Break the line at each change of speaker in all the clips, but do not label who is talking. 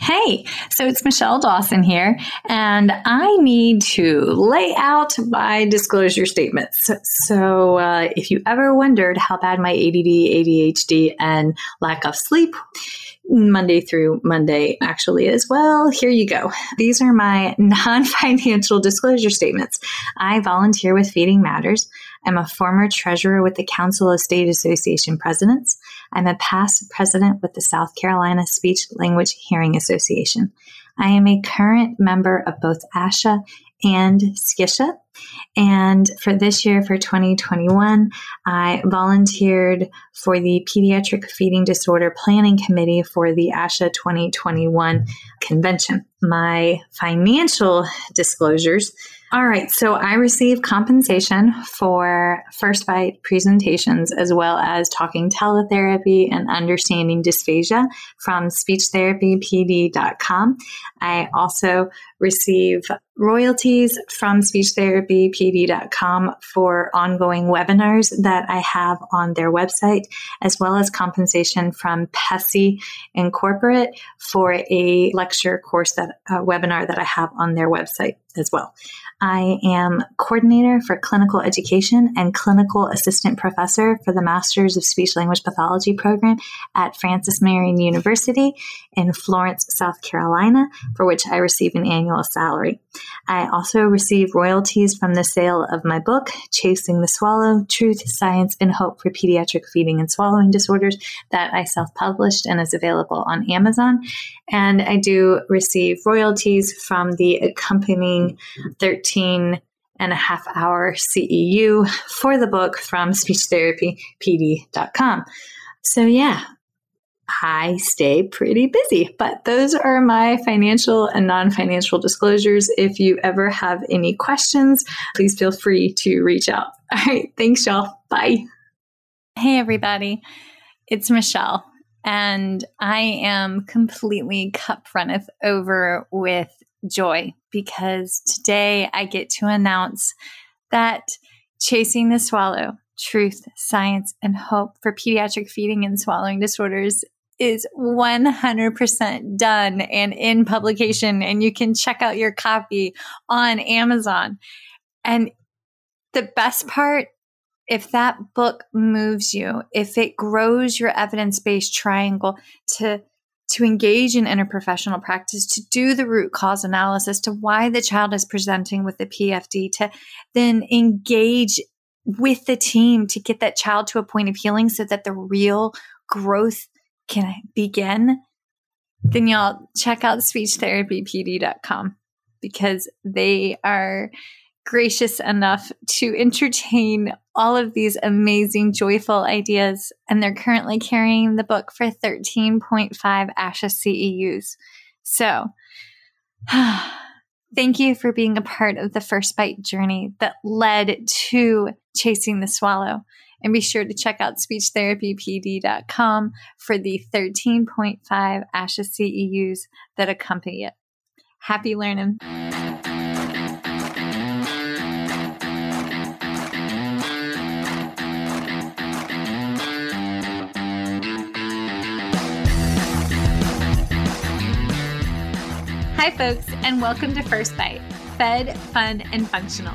Hey, so it's Michelle Dawson here, and I need to lay out my disclosure statements. So, uh, if you ever wondered how bad my ADD, ADHD, and lack of sleep Monday through Monday actually as well, here you go. These are my non financial disclosure statements. I volunteer with Feeding Matters. I'm a former treasurer with the Council of State Association Presidents. I'm a past president with the South Carolina Speech Language Hearing Association. I am a current member of both ASHA and Skisha. And for this year, for 2021, I volunteered for the Pediatric Feeding Disorder Planning Committee for the ASHA 2021 convention. My financial disclosures all right. So I receive compensation for First Bite presentations as well as talking teletherapy and understanding dysphagia from speechtherapypd.com. I also receive royalties from speechtherapypd.com for ongoing webinars that I have on their website, as well as compensation from PESI Incorporate for a lecture course that a webinar that I have on their website as well. I am coordinator for clinical education and clinical assistant professor for the Masters of Speech Language Pathology program at Francis Marion University in Florence, South Carolina, for which I receive an annual salary. I also receive royalties from the sale of my book, Chasing the Swallow Truth, Science, and Hope for Pediatric Feeding and Swallowing Disorders, that I self published and is available on Amazon. And I do receive royalties from the accompanying 13 and a half hour CEU for the book from speechtherapypd.com. So, yeah, I stay pretty busy, but those are my financial and non financial disclosures. If you ever have any questions, please feel free to reach out. All right. Thanks, y'all. Bye.
Hey, everybody. It's Michelle, and I am completely cup runneth over with joy because today I get to announce that Chasing the Swallow Truth, Science, and Hope for Pediatric Feeding and Swallowing Disorders is 100% done and in publication, and you can check out your copy on Amazon. And the best part, if that book moves you, if it grows your evidence based triangle to to engage in interprofessional practice, to do the root cause analysis to why the child is presenting with the PFD, to then engage with the team to get that child to a point of healing so that the real growth can I begin, then y'all check out speechtherapypd.com because they are gracious enough to entertain all of these amazing, joyful ideas. And they're currently carrying the book for 13.5 ASHA CEUs. So, thank you for being a part of the first bite journey that led to chasing the swallow. And be sure to check out speechtherapypd.com for the 13.5 ASHA CEUs that accompany it. Happy learning. Hi, folks, and welcome to First Bite Fed, Fun, and Functional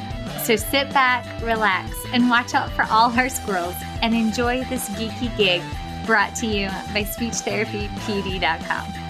So sit back, relax, and watch out for all our squirrels and enjoy this geeky gig brought to you by SpeechTherapyPD.com.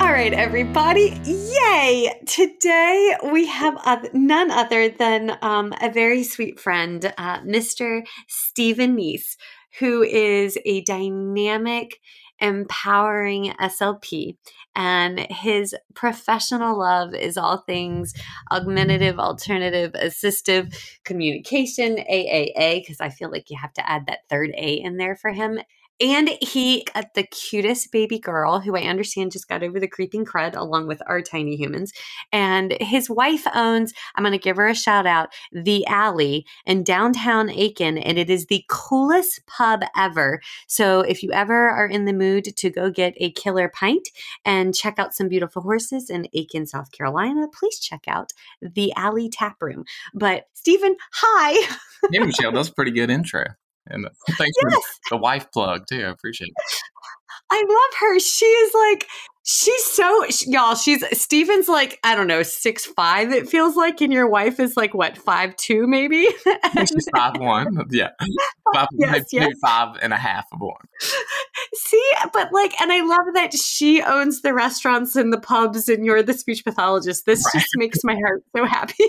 All right, everybody. Yay! Today we have none other than um, a very sweet friend, uh, Mr. Stephen Neese, who is a dynamic, empowering SLP. And his professional love is all things augmentative, alternative, assistive communication, AAA, because I feel like you have to add that third A in there for him. And he got the cutest baby girl who I understand just got over the creeping crud along with our tiny humans. And his wife owns, I'm going to give her a shout out, The Alley in downtown Aiken. And it is the coolest pub ever. So if you ever are in the mood to go get a killer pint and check out some beautiful horses in Aiken, South Carolina, please check out The Alley Tap Room. But Stephen, hi.
hey, Michelle, that's a pretty good intro. And thanks yes. for the wife plug too. I appreciate it.
I love her. She is like, she's so, y'all, she's, Stephen's like, I don't know, six five, it feels like, and your wife is like, what, five two maybe?
she's five one. Yeah. Five, yes, yes. five and a half of one.
See, but like, and I love that she owns the restaurants and the pubs and you're the speech pathologist. This right. just makes my heart so happy.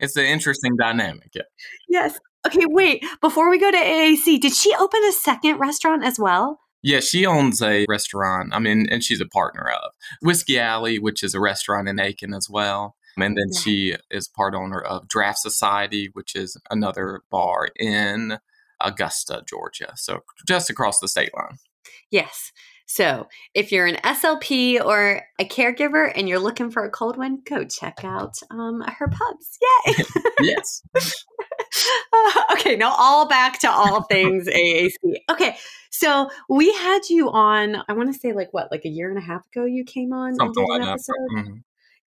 it's an interesting dynamic. Yeah.
Yes. Okay, wait. Before we go to AAC, did she open a second restaurant as well?
Yeah, she owns a restaurant. I mean, and she's a partner of Whiskey Alley, which is a restaurant in Aiken as well. And then she is part owner of Draft Society, which is another bar in Augusta, Georgia. So just across the state line.
Yes. So if you're an SLP or a caregiver and you're looking for a cold one, go check out um, her pubs. Yay!
yes.
uh, okay, now all back to all things AAC. Okay, so we had you on. I want to say like what, like a year and a half ago. You came on
something like that. Mm-hmm.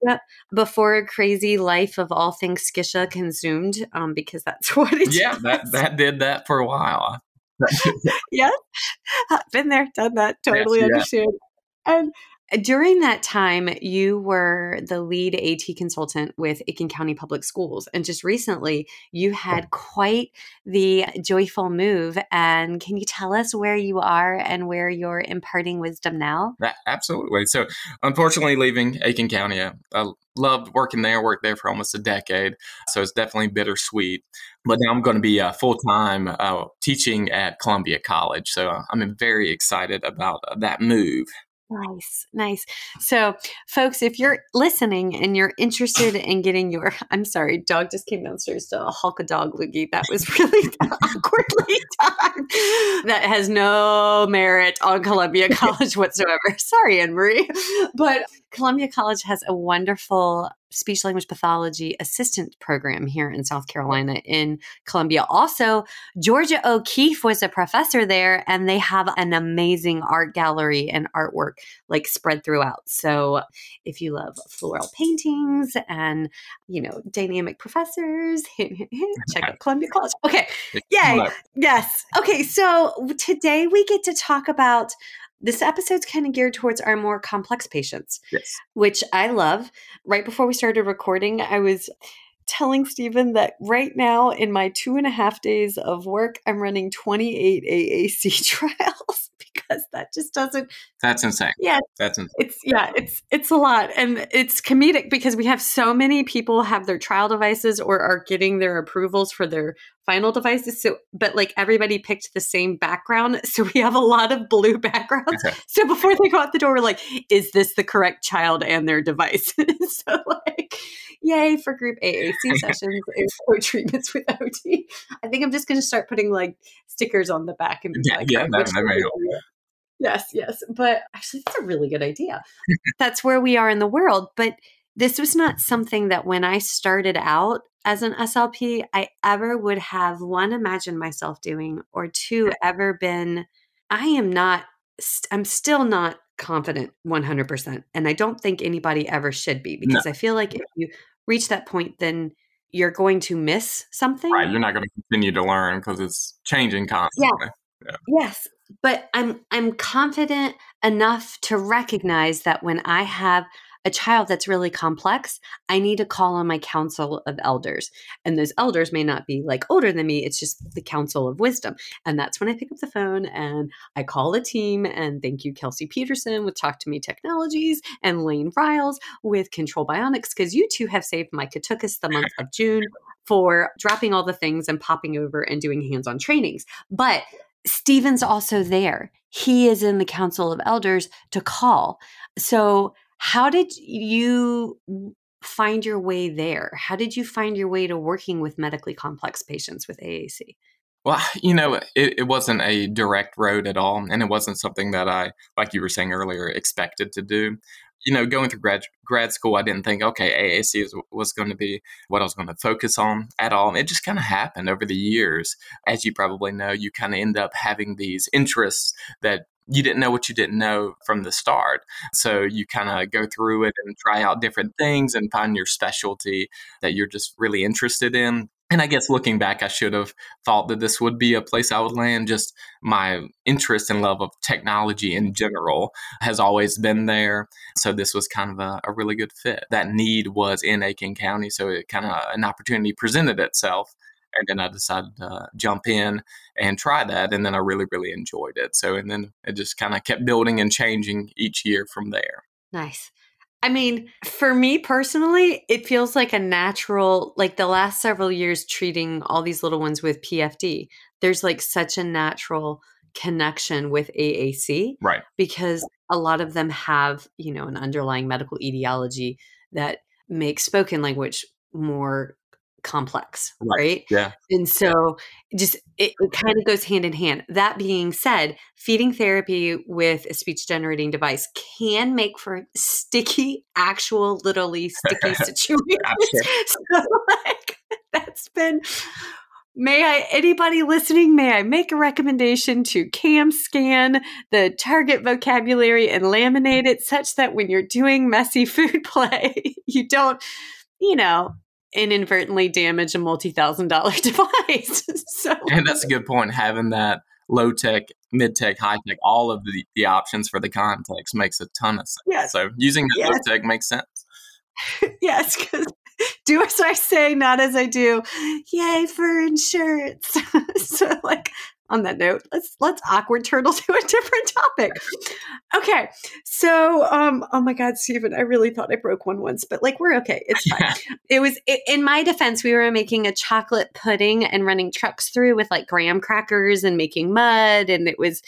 Yep. Before a crazy life of all things Skisha consumed, um, because that's what it.
Yeah, that that did that for a while.
yes, been there, done that. Totally yes, understand. Yeah. And during that time, you were the lead AT consultant with Aiken County Public Schools. And just recently, you had quite the joyful move. And can you tell us where you are and where you're imparting wisdom now?
Absolutely. So, unfortunately, leaving Aiken County, I loved working there, worked there for almost a decade. So, it's definitely bittersweet. But now I'm going to be uh, full time uh, teaching at Columbia College. So, I'm very excited about uh, that move.
Nice, nice. So, folks, if you're listening and you're interested in getting your, I'm sorry, dog just came downstairs to hulk a dog loogie. That was really awkwardly done. That has no merit on Columbia College whatsoever. Sorry, Anne Marie. But Columbia College has a wonderful speech language pathology assistant program here in South Carolina in Columbia. Also, Georgia O'Keeffe was a professor there and they have an amazing art gallery and artwork like spread throughout. So, if you love floral paintings and, you know, dynamic professors, check out Columbia College. Okay. Yay. Yes. Okay, so today we get to talk about this episode's kind of geared towards our more complex patients,
yes.
which I love. Right before we started recording, I was telling Stephen that right now, in my two and a half days of work, I'm running 28 AAC trials because that just doesn't.
That's insane.
Yeah,
that's insane.
It's yeah, it's it's a lot, and it's comedic because we have so many people have their trial devices or are getting their approvals for their final devices. So, but like everybody picked the same background, so we have a lot of blue backgrounds.
Okay.
So before they go out the door, we're like, is this the correct child and their device? so like yay for group AAC sessions and co-treatments with OT. I think I'm just going to start putting like stickers on the back and be
Yeah,
like,
yeah,
"Oh,
that-
which
that may help.
Yes, yes. But actually, that's a really good idea. that's where we are in the world. But this was not something that when I started out as an SLP, I ever would have one, imagined myself doing, or two, ever been. I am not, I'm still not confident 100%. And I don't think anybody ever should be because I feel like if you reach that point, then you're going to miss something.
Right. You're not going to continue to learn because it's changing constantly.
Yes, but I'm I'm confident enough to recognize that when I have a child that's really complex, I need to call on my council of elders. And those elders may not be like older than me, it's just the council of wisdom. And that's when I pick up the phone and I call the team and thank you, Kelsey Peterson with Talk to Me Technologies and Lane Riles with Control Bionics, because you two have saved my Katukas the month of June for dropping all the things and popping over and doing hands on trainings. But Stephen's also there. He is in the Council of Elders to call. So, how did you find your way there? How did you find your way to working with medically complex patients with AAC?
Well, you know, it, it wasn't a direct road at all. And it wasn't something that I, like you were saying earlier, expected to do. You know, going through grad, grad school, I didn't think, okay, AAC is, was going to be what I was going to focus on at all. It just kind of happened over the years. As you probably know, you kind of end up having these interests that you didn't know what you didn't know from the start. So you kind of go through it and try out different things and find your specialty that you're just really interested in. And I guess looking back, I should have thought that this would be a place I would land. Just my interest and love of technology in general has always been there. So this was kind of a, a really good fit. That need was in Aiken County. So it kind of an opportunity presented itself. And then I decided to jump in and try that. And then I really, really enjoyed it. So, and then it just kind of kept building and changing each year from there.
Nice. I mean, for me personally, it feels like a natural, like the last several years treating all these little ones with PFD, there's like such a natural connection with AAC
Right.
because a lot of them have, you know, an underlying medical etiology that makes spoken language more complex,
Right.
right?
Yeah.
And so just it, it kind of goes hand in hand. That being said, feeding therapy with a speech generating device can make for sticky, actual, literally sticky situations. so like that's been May I, anybody listening, may I make a recommendation to cam scan the target vocabulary and laminate it such that when you're doing messy food play, you don't, you know, inadvertently damage a multi thousand dollar device. so,
And that's a good point. Having that low tech, mid tech, high tech, all of the, the options for the context makes a ton of sense.
Yes.
So using the
Yes.
low tech makes sense.
yes, because do as I say, not as I do. Yay for insurance. so, like, on that note, let's let's awkward turtle to a different topic. Okay, so um, oh my God, Stephen, I really thought I broke one once, but like we're okay. It's fine. It was i in my defense. We were making a chocolate pudding and running trucks through with like graham crackers and making mud, and it was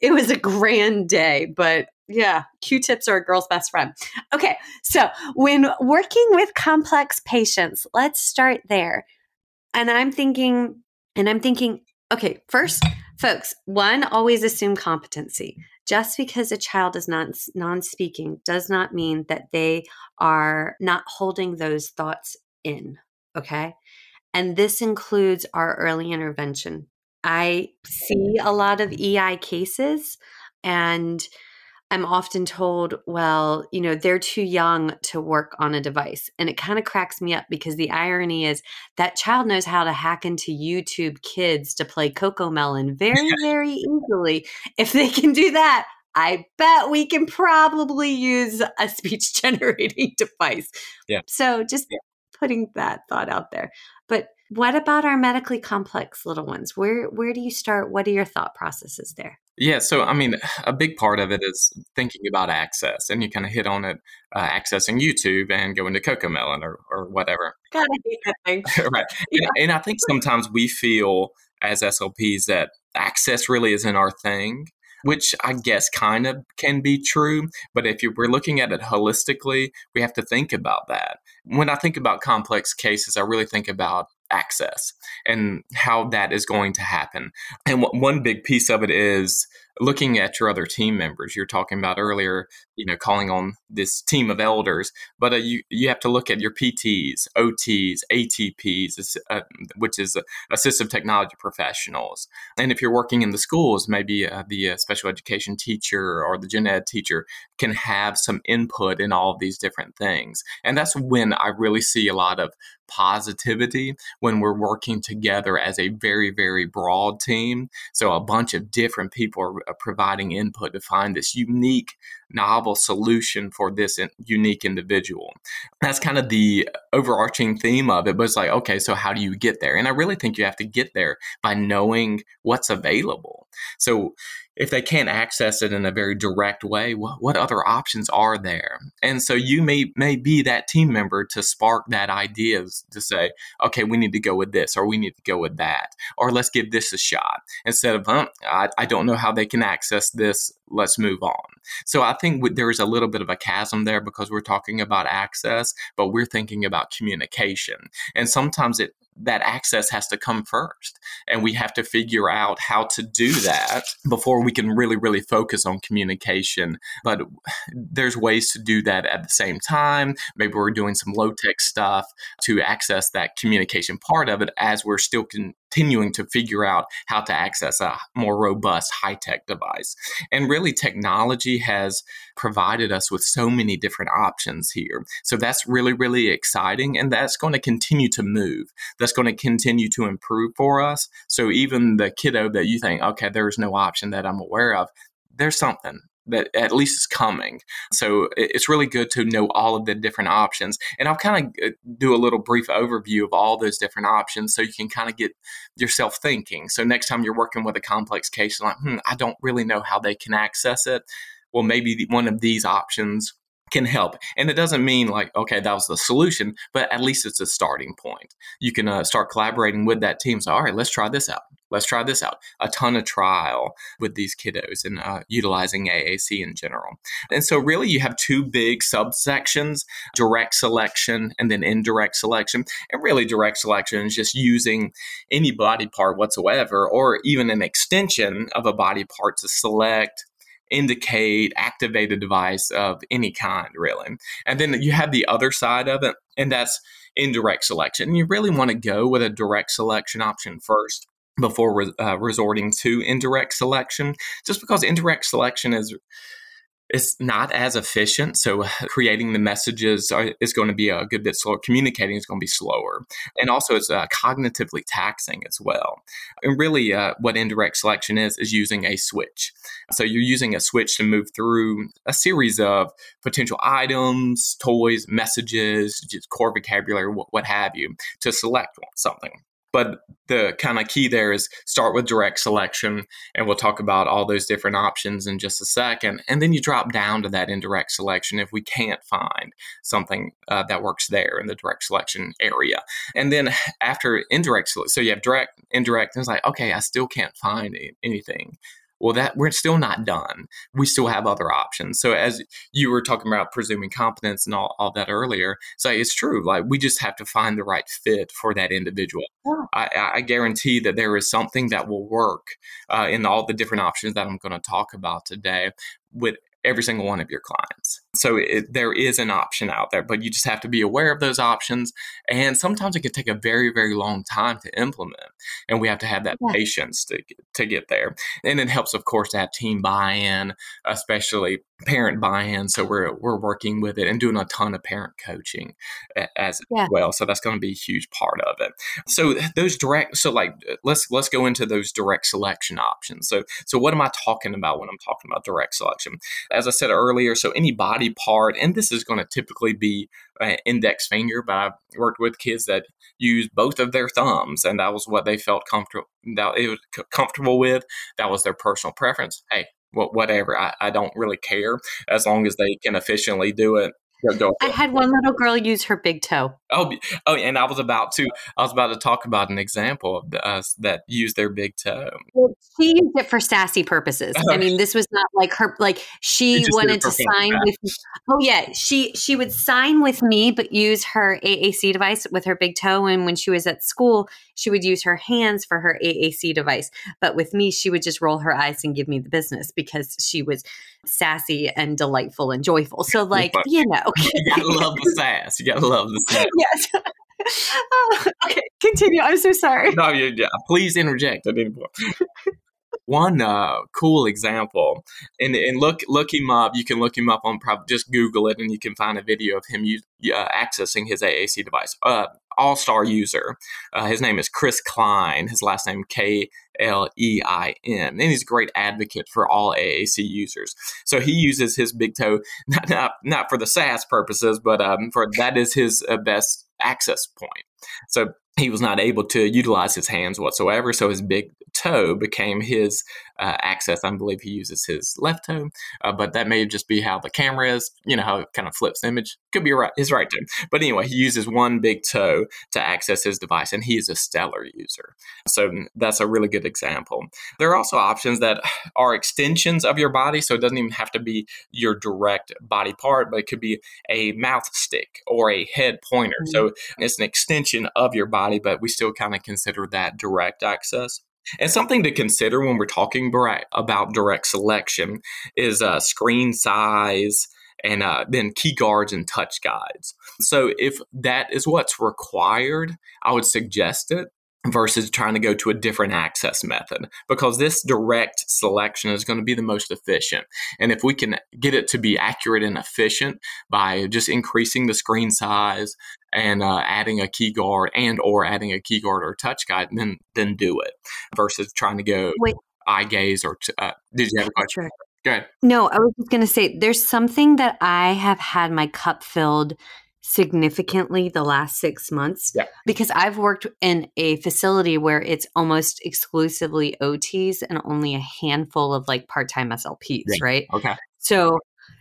it was a grand day. But yeah, Q-tips are a girl's best friend. Okay, so when working with complex patients, let's start there. And I'm thinking, and I'm thinking, okay, first, folks, one, always assume competency. Just because a child is not non speaking does not mean that they are not holding those thoughts in. Okay. And this includes our early intervention. I see a lot of EI cases and I'm often told, well, you know, they're too young to work on a device. And it kind of cracks me up because the irony is that child knows how to hack into YouTube kids to play CoComelon very, very easily. If they can do that, I bet we can probably use a speech generating device.
Yeah.
So just
Yeah.
putting that thought out there. But what about our medically complex little ones? Where where do you start? What are your thought processes there?
Yeah, so I mean, a big part of it is thinking about access, and you kind of hit on it, uh, accessing YouTube and going to CoComelon or, or whatever.
God, I hate that thing.
right.
Yeah.
And, and I think sometimes we feel as SLPs that access really isn't our thing, which I guess kind of can be true. But if you, we're looking at it holistically, we have to think about that. When I think about complex cases, I really think about access and how that is going to happen. And w- one big piece of it is looking at your other team members. You're talking about earlier, you know, calling on this team of elders, but uh, you you have to look at your PTs, OTs, ATPs, uh, which is uh, assistive technology professionals. And if you're working in the schools, maybe uh, the uh, special education teacher or the gen ed teacher can have some input in all of these different things. And that's when I really see a lot of positivity when we're working together as a very, very broad team. So a bunch of different people are uh, providing input to find this unique, novel solution for this unique individual. That's kind of the overarching theme of it. But it's like, okay, so how do you get there? And I really think you have to get there by knowing what's available. So if they can't access it in a very direct way, what, what other options are there? And so you may may be that team member to spark that idea to say, okay, we need to go with this, or we need to go with that, or let's give this a shot instead of, huh, I, I don't know how they can access this. Let's move on. So I think there is a little bit of a chasm there because we're talking about access, but we're thinking about communication, and sometimes it that access has to come first. And we have to figure out how to do that before we can really, really focus on communication. But there's ways to do that at the same time. Maybe we're doing some low tech stuff to access that communication part of it as we're still continuing to figure out how to access a more robust high tech device. And really, technology has provided us with so many different options here. So that's really, really exciting. And that's going to continue to move. That's going to continue to improve for us. So even the kiddo that you think, okay, there's no option that I'm aware of, there's something that at least is coming. So it's really good to know all of the different options. And I'll kind of uh, do a little brief overview of all those different options so you can kind of get yourself thinking. So next time you're working with a complex case, like, hmm, I don't really know how they can access it. Well, maybe one of these options can help. And it doesn't mean like, okay, that was the solution, but at least it's a starting point. You can uh, start collaborating with that team. So, all right, let's try this out. Let's try this out. A ton of trial with these kiddos and uh, utilizing AAC in general. And so, really, you have two big subsections direct selection and then indirect selection. And really, direct selection is just using any body part whatsoever or even an extension of a body part to select indicate, activate a device of any kind, really. And then you have the other side of it, and that's indirect selection. You really want to go with a direct selection option first before uh, resorting to indirect selection, just because indirect selection is it's not as efficient. So creating the messages are, is going to be a good bit slower. Communicating is going to be slower. And also it's uh, cognitively taxing as well. And really uh, what indirect selection is, is using a switch. So you're using a switch to move through a series of potential items, toys, messages, just core vocabulary, what, what have you, to select something. But the kind of key there is start with direct selection, and we'll talk about all those different options in just a second. And then you drop down to that indirect selection if we can't find something uh, that works there in the direct selection area. And then after indirect, so you have direct, indirect, and it's like, okay, I still can't find anything well that we're still not done. We still have other options. So as you were talking about presuming competence and all, all that earlier so it's true like we just have to find the right fit for that individual. Yeah. I, I, guarantee that there is something that will work uh, in all the different options that i'm going to talk about today with every single one of your clients. So it, there is an option out there, but you just have to be aware of those options. And sometimes it can take a very, very long time to implement. And we have to have that yeah. patience to, to get there. And it helps, of course, to have team buy in, especially parent buy-in so we're we're working with it and doing a ton of parent coaching as
Yeah.
well so that's going to be a huge part of it. So those direct so like uh, let's let's go into those direct selection options. So so what am i talking about when i'm talking about direct selection? As i said earlier so any body part and this is going to typically be an index finger but i've worked with kids that use both of their thumbs and that was what they felt comfortable that it was comfortable with. That was their personal preference. Hey whatever I, I don't really care as long as they can efficiently do it go, go
I had one little girl use her big toe.
Oh, oh, and I was about to, I was about to talk about an example of the, uh, us that use their big toe.
Well, she used it for sassy purposes. I mean, this was not like her like she
just
wanted to sign
right?
with Oh yeah, she she would sign with me but use her AAC device with her big toe and when she was at school, she would use her hands for her AAC device. But with me, she would just roll her eyes and give me the business because she was sassy and delightful and joyful. So like,
But-
you know.
You gotta love the sass. You gotta love the sass.
yes. Oh, okay, continue. I'm so sorry.
No, you, yeah, please interject at any point. One uh, cool example, and and look look him up. You can look him up on probably just Google it, and you can find a video of him use, uh, accessing his AAC device. Uh, All star user. Uh, his name is Chris Klein. His last name K L E I N, and he's a great advocate for all AAC users. So he uses his big toe not not, not for the sass purposes, but um, for that is his uh, best access point. So he was not able to utilize his hands whatsoever. So his big toe became his uh, access. I believe he uses his left toe, uh, but that may just be how the camera is. You know how it kind of flips the image. Could be right, his right toe. But anyway, he uses one big toe to access his device, and he is a stellar user. So that's a really good example. There are also options that are extensions of your body, so it doesn't even have to be your direct body part, but it could be a mouth stick or a head pointer. So it's an extension of your body, but we still kind of consider that direct access. And something to consider when we're talking about direct selection is uh, screen size and uh, then key guards and touch guides. So if that is what's required, I would suggest it versus trying to go to a different access method because this direct selection is going to be the most efficient. And if we can get it to be accurate and efficient by just increasing the screen size and uh, adding a key guard and or adding a key guard or touch guide, then then do it versus trying to go
Wait.
eye gaze or t- uh, did you have a question?
Sure.
Go ahead.
No, I was just going to say there's something that I have had my cup filled significantly the last six months
Yeah.
because I've worked in a facility where it's almost exclusively OTs and only a handful of like part time SLPs,
Yeah.
right?
Okay.
So,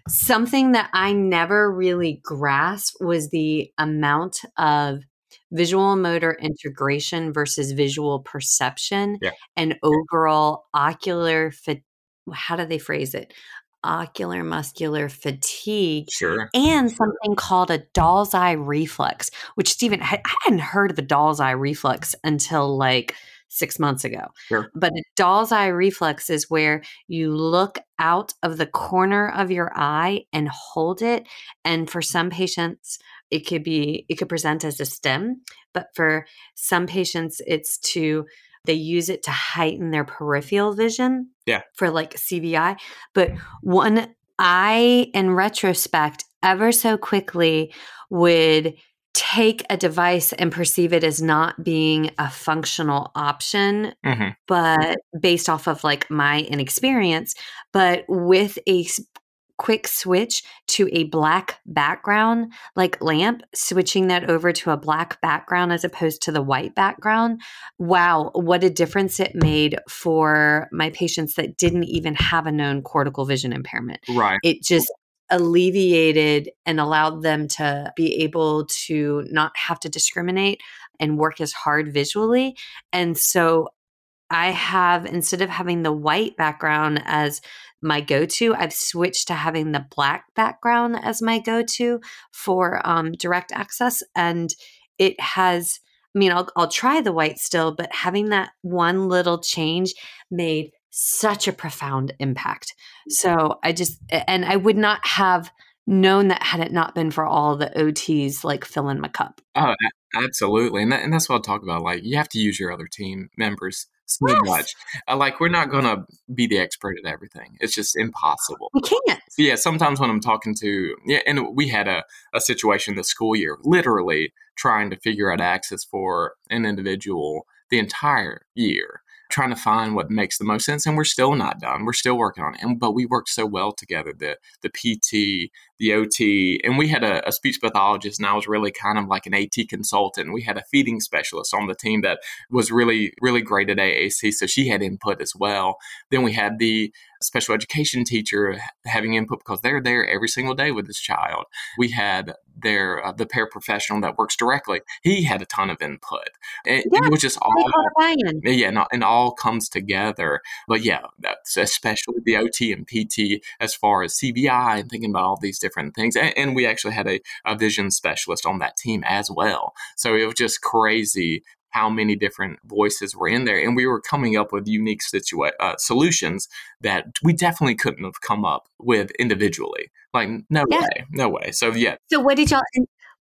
something that I never really grasped was the amount of visual motor integration versus visual perception
Yeah.
and overall ocular fa- how do they phrase it? Ocular muscular fatigue
Sure.
and something called a doll's eye reflex, which Stephen, I I hadn't heard of a doll's eye reflex until like six months ago.
Sure.
But a doll's eye reflex is where you look out of the corner of your eye and hold it. And for some patients, it could be, it could present as a stem, but for some patients, it's to, they use it to heighten their peripheral vision.
Yeah.
For like CVI. But one, I, in retrospect, ever so quickly would take a device and perceive it as not being a functional option
hmm
but based off of like my inexperience but with a quick switch to a black background like lamp switching that over to a black background as opposed to the white background wow what a difference it made for my patients that didn't even have a known cortical vision impairment
Right.
it just alleviated and allowed them to be able to not have to discriminate and work as hard visually. And so I have, instead of having the white background as my go to, I've switched to having the black background as my go to for um, direct access. And it has, I mean, I'll, I'll try the white still, but having that one little change made such a profound impact. So I just, and I would not have known that had it not been for all the OTs like filling my cup.
Oh, Absolutely. And, that, and that's what I'll talk about. Like, you have to use your other team members so
Yes.
much. Uh, like, we're not going to be the expert at everything. It's just impossible.
We can't.
So, yeah, sometimes when I'm talking to, yeah, and we had a, a situation this school year, literally trying to figure out access for an individual the entire year, trying to find what makes the most sense. And we're still not done. We're still working on it. And, but we worked so well together the, the PT, the OT, and we had a, a speech pathologist, and I was really kind of like an AT consultant. We had a feeding specialist on the team that was really, really great at AAC. So she had input as well. Then we had the special education teacher having input because they're there every single day with this child. We had their uh, the paraprofessional that works directly. He had a ton of input. It,
Yeah,
it was just all yeah, and, all- and all comes together. But yeah, that's especially the OT and PT as far as CVI and thinking about all these different things. And, and we actually had a, a vision specialist on that team as well. So it was just crazy how many different voices were in there, and we were coming up with unique situa- uh, solutions that we definitely couldn't have come up with individually. Like no
Yeah.
way, no way. So yeah,
So what did y'all?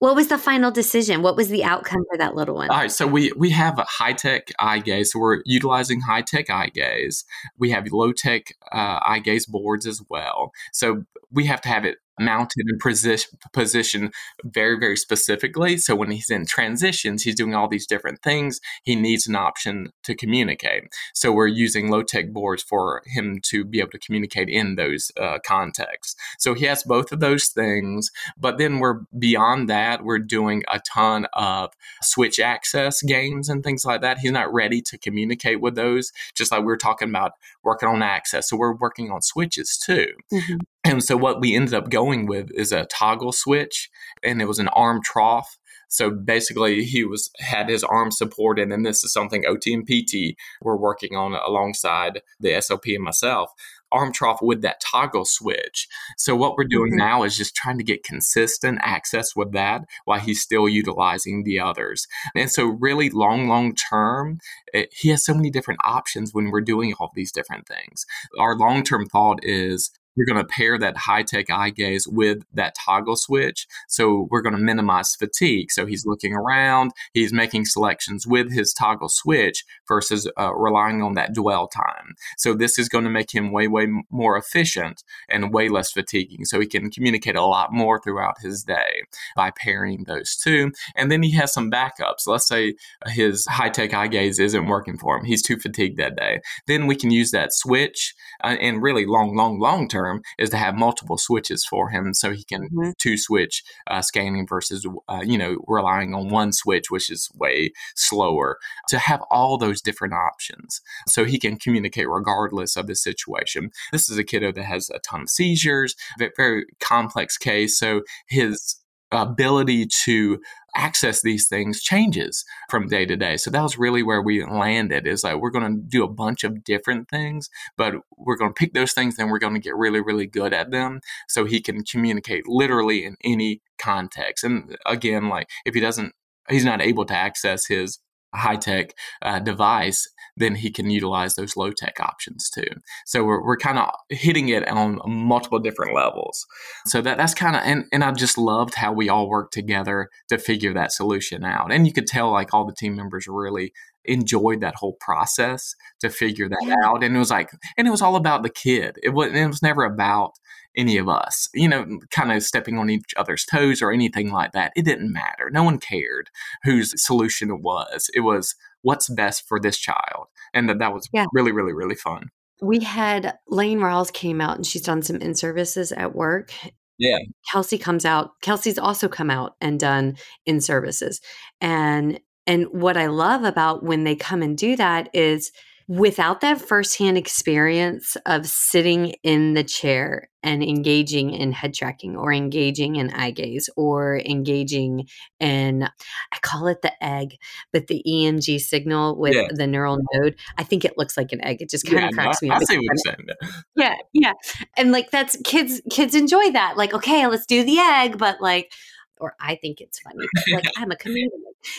What was the final decision? What was the outcome for that little one?
All right, so we we have a high tech eye gaze. So we're utilizing high tech eye gaze. We have low tech uh, eye gaze boards as well. So we have to have it mounted and position position very very specifically. So when he's in transitions, he's doing all these different things. He needs an option to communicate. So we're using low tech boards for him to be able to communicate in those uh, contexts. So he has both of those things. But then we're beyond that. We're doing a ton of switch access games and things like that. He's not ready to communicate with those, just like we were talking about working on access. So we're working on switches too.
Mhm.
And so what we ended up going with is a toggle switch, and it was an arm trough. So basically, he was had his arm supported, and this is something OT and PT were working on alongside the SLP and myself. Arm trough with that toggle switch. So what we're doing
Mhm.
now is just trying to get consistent access with that while he's still utilizing the others. And so really long, long term, it, he has so many different options when we're doing all these different things. Our long term thought is we're going to pair that high tech eye gaze with that toggle switch. So we're going to minimize fatigue. So he's looking around, he's making selections with his toggle switch versus uh, relying on that dwell time. So this is going to make him way, way more efficient and way less fatiguing. So he can communicate a lot more throughout his day by pairing those two. And then he has some backups. Let's say his high tech eye gaze isn't working for him, he's too fatigued that day. Then we can use that switch uh, and really long, long, long term is to have multiple switches for him so he can
Mhm.
two switch uh, scanning versus uh, you know relying on one switch which is way slower to have all those different options so he can communicate regardless of the situation this is a kiddo that has a ton of seizures ve- very complex case so his ability to access these things changes from day to day. So that was really where we landed is like we're going to do a bunch of different things, but we're going to pick those things and we're going to get really really good at them so he can communicate literally in any context. And again, like if he doesn't he's not able to access his high tech uh, device, then he can utilize those low tech options too. So we're, we're kind of hitting it on multiple different levels. So that that's kind of and and I just loved how we all worked together to figure that solution out. And you could tell like all the team members really enjoyed that whole process to figure that out. And it was like and it was all about the kid. It was it was never about any of us, you know, kind of stepping on each other's toes or anything like that. It didn't matter. No one cared whose solution it was. It was what's best for this child. And that, that was
Yeah.
really, really, really fun.
We had Lane Rawls came out and she's done some in services at work.
Yeah.
Kelsey comes out. Kelsey's also come out and done in services. And and what I love about when they come and do that is without that firsthand experience of sitting in the chair and engaging in head tracking or engaging in eye gaze or engaging in I call it the egg, but the EMG signal with
Yeah.
the neural node, I think it looks like an egg. It just kind
Yeah,
of
no,
cracks
I,
me up.
I see what you're saying.
yeah yeah and like that's kids kids enjoy that like okay let's do the egg but like or i think it's funny like i'm a comedian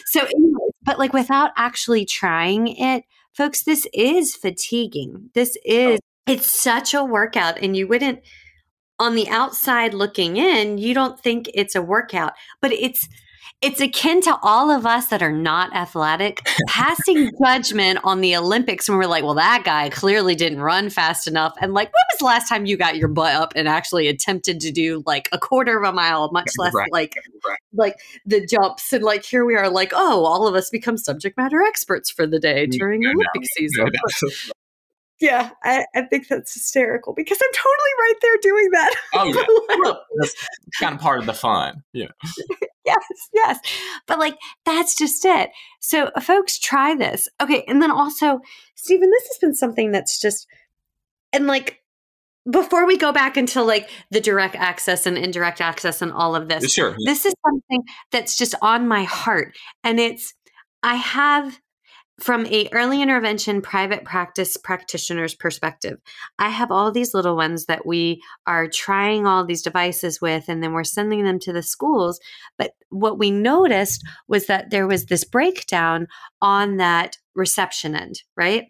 so anyways but like without actually trying it folks this is fatiguing. This is oh. it's such a workout and you wouldn't on the outside looking in you don't think it's a workout but it's it's akin to all of us that are not athletic passing judgment on the Olympics when we're like, well, that guy clearly didn't run fast enough. And like, when was the last time you got your butt up and actually attempted to do like a quarter of a mile, much less
Right.
like
Right.
like the jumps? And like here we are, like, oh, all of us become subject matter experts for the day during
No, no,
Olympic season.
No,
yeah, I, I think that's hysterical because I'm totally right there doing that.
oh yeah, that's kind of part of the fun. Yeah.
yes, yes. But like that's just it. So uh, folks try this. Okay, and then also, Stephen, this has been something that's just and like before we go back into like the direct access and indirect access and all of this,
Sure.
this is something that's just on my heart. And it's I have from a early intervention private practice practitioner's perspective i have all these little ones that we are trying all these devices with and then we're sending them to the schools. But what we noticed was that there was this breakdown on that reception end right?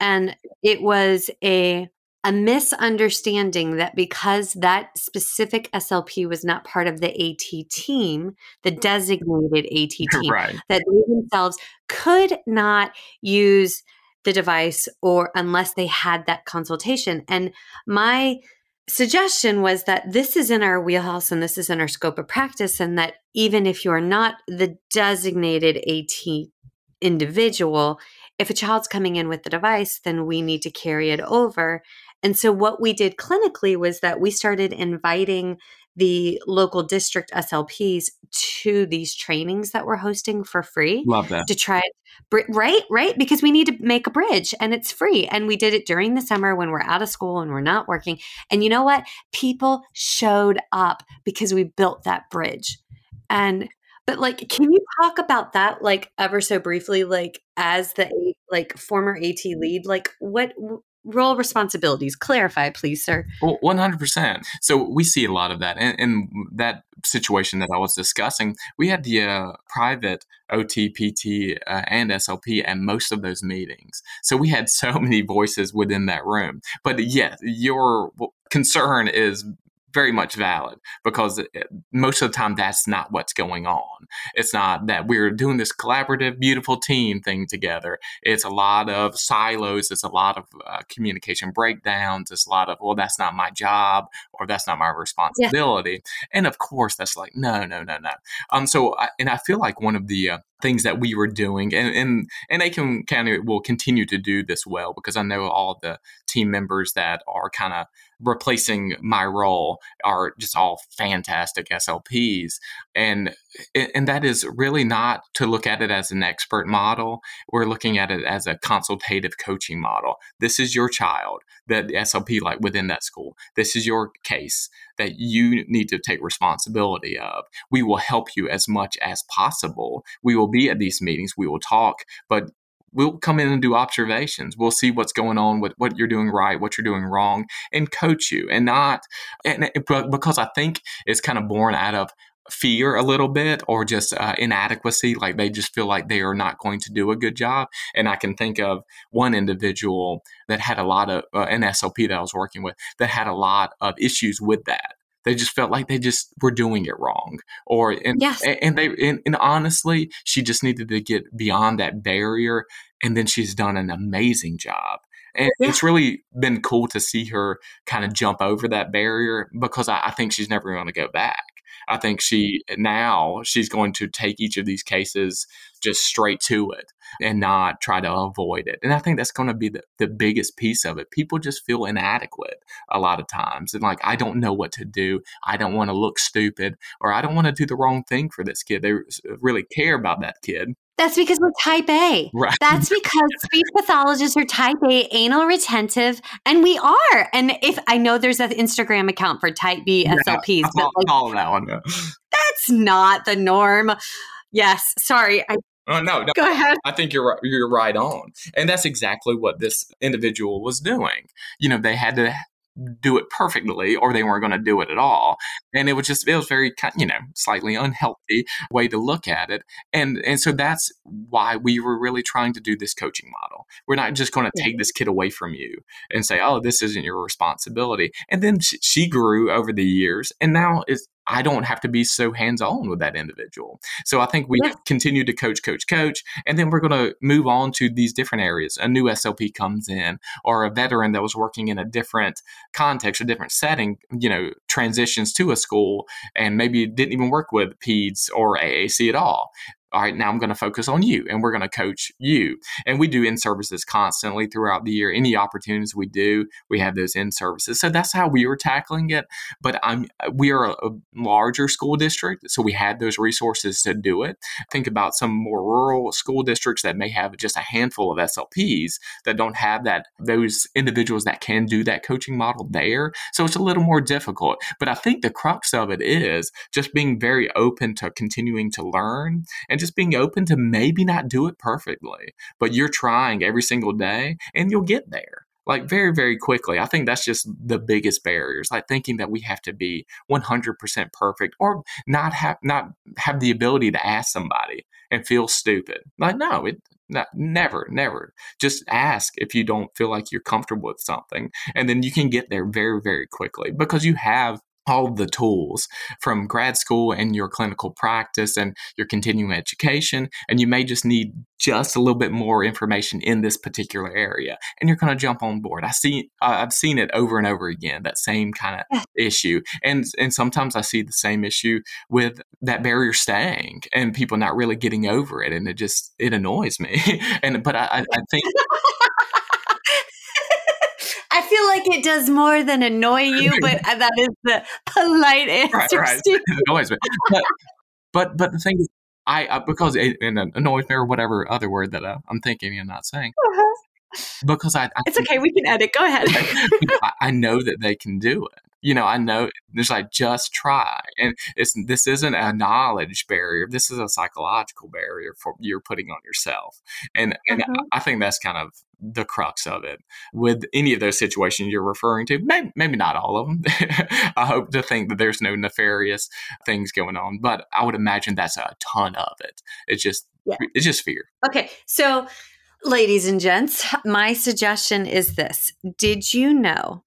And it was a a misunderstanding that because that specific SLP was not part of the AT team, the designated AT team,
right.
that they themselves could not use the device or unless they had that consultation. And my suggestion was that this is in our wheelhouse and this is in our scope of practice, and that even if you're not the designated AT individual, if a child's coming in with the device, then we need to carry it over. And so, what we did clinically was that we started inviting the local district SLPs to these trainings that we're hosting for free
Love that.
to try br- right right? Because we need to make a bridge and it's free. And we did it during the summer when we're out of school and we're not working. And you know what? People showed up because we built that bridge. And but like can you talk about that like ever so briefly like as the like former AT lead? Like what role responsibilities clarify please sir
Well, one hundred percent. So we see a lot of that, and, and that situation that I was discussing, we had the uh, private OT, PT, uh, and SLP at most of those meetings. So we had so many voices within that room. But yeah, your concern is very much valid because most of the time that's not what's going on. It's not that we're doing this collaborative, beautiful team thing together. It's a lot of silos. It's a lot of uh, communication breakdowns. It's a lot of, well, that's not my job or that's not my responsibility. And of course, that's like, no, no, no, no. Um, so, I, and I feel like one of the uh, things that we were doing, and and and Aiken County will continue to do this well because I know all the team members that are kind of replacing my role are just all fantastic SLPs, and and that is really not to look at it as an expert model. We're looking at it as a consultative coaching model. This is your child, that SLP like within that school. This is your case that you need to take responsibility of. We will help you as much as possible. We will be at these meetings. We will talk, but we'll come in and do observations. We'll see what's going on with what you're doing right, what you're doing wrong, and coach you. And not and because I think it's kind of born out of fear a little bit or just uh, inadequacy like they just feel like they are not going to do a good job and i can think of one individual that had a lot of uh, an slp that i was working with that had a lot of issues with that they just felt like they just were doing it wrong or and,
Yes.
and they and, and honestly she just needed to get beyond that barrier and then she's done an amazing job and
Yeah.
it's really been cool to see her kind of jump over that barrier because I, I think she's never going to go back. I think she now she's going to take each of these cases just straight to it and not try to avoid it. And I think that's going to be the, the biggest piece of it. People just feel inadequate a lot of times and like, I don't know what to do. I don't want to look stupid or I don't want to do the wrong thing for this kid. They really care about that kid.
That's because we're type A.
Right.
That's because speech pathologists are type A, anal retentive, and we are. And if I know there's an Instagram account for type B SLPs,
I
but like,
follow that one.
that's not the norm. Yes, sorry. I,
Oh, no, no.
go ahead.
I think you're you're right on, and that's exactly what this individual was doing. You know, they had to do it perfectly, or they weren't going to do it at all, and it was just it was very you know slightly unhealthy way to look at it, and and so that's why we were really trying to do this coaching model. We're not just going to take this kid away from you and say, oh, this isn't your responsibility, and then she, she grew over the years, and now is I don't have to be so hands on with that individual. So I think we yeah. continue to coach, coach, coach, and then we're going to move on to these different areas. A new SLP comes in, or a veteran that was working in a different context, a different setting, you know, transitions to a school and maybe didn't even work with PEDS or AAC at all all right, now I'm going to focus on you and we're going to coach you. And we do in services constantly throughout the year. Any opportunities we do, we have those in services. So that's how we were tackling it. But I'm uh, we are a larger school district, so we had those resources to do it. Think about some more rural school districts that may have just a handful of SLPs that don't have that those individuals that can do that coaching model there. So it's a little more difficult. But I think the crux of it is just being very open to continuing to learn and just being open to maybe not do it perfectly, but you're trying every single day and you'll get there like very very quickly. I think that's just the biggest barriers like thinking that we have to be 100% perfect or not have not have the ability to ask somebody and feel stupid. Like no it not, never never. Just ask if you don't feel like you're comfortable with something and then you can get there very very quickly because you have all the tools from grad school and your clinical practice and your continuing education. And you may just need just a little bit more information in this particular area and you're going to jump on board. I see, I've seen it over and over again, that same kind of issue. And, and sometimes I see the same issue with that barrier staying and people not really getting over it. And it just, it annoys me. and, but I, I think
feel like it does more than annoy you, but that is the polite answer. Right, right.
annoys me. But, but, but the thing is, I uh, because it, it, annoys me or whatever other word that uh, I'm thinking and not saying. Uh-huh. Because I, I
it's okay. We can edit. Go ahead.
I, I know that they can do it you know, I know there's like just try, and it's this isn't a knowledge barrier. This is a psychological barrier for you're putting on yourself, and and uh-huh. I think that's kind of the crux of it with any of those situations you're referring to. Maybe, maybe not all of them. I hope to think that there's no nefarious things going on, but I would imagine that's a ton of it. It's just yeah. it's just fear.
Okay, so. Ladies and gents, my suggestion is this. Did you know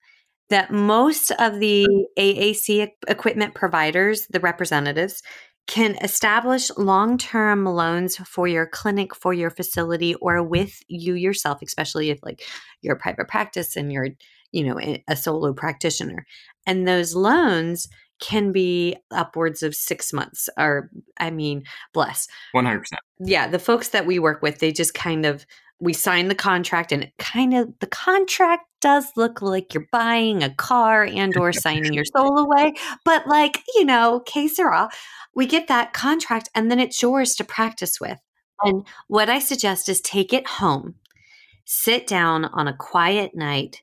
that most of the AAC equipment providers, the representatives, can establish long term loans for your clinic, for your facility, or with you yourself, especially if like you're a private practice and you're, you know, a solo practitioner. And those loans can be upwards of six months or I mean, bless.
100%.
Yeah. The folks that we work with, they just kind of we signed the contract and kind of the contract does look like you're buying a car and or signing your soul away but like you know que we get that contract and then it's yours to practice with. And what i suggest is take it home sit down on a quiet night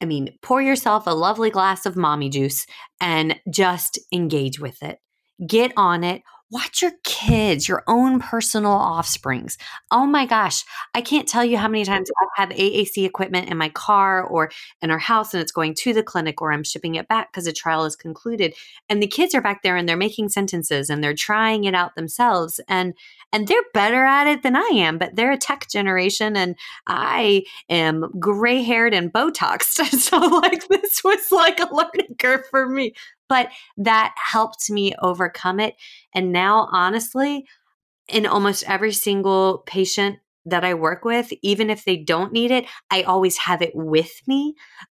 i mean pour yourself a lovely glass of mommy juice and just engage with it. Get on it watch your kids, your own personal offsprings. Oh my gosh, I can't tell you how many times I have AAC equipment in my car or in our house and it's going to the clinic or I'm shipping it back because a trial is concluded and the kids are back there and they're making sentences and they're trying it out themselves and and they're better at it than I am, but they're a tech generation and I am gray-haired and botoxed. so like this was like a learning curve for me but that helped me overcome it. And now, honestly, in almost every single patient that I work with, even if they don't need it, I always have it with me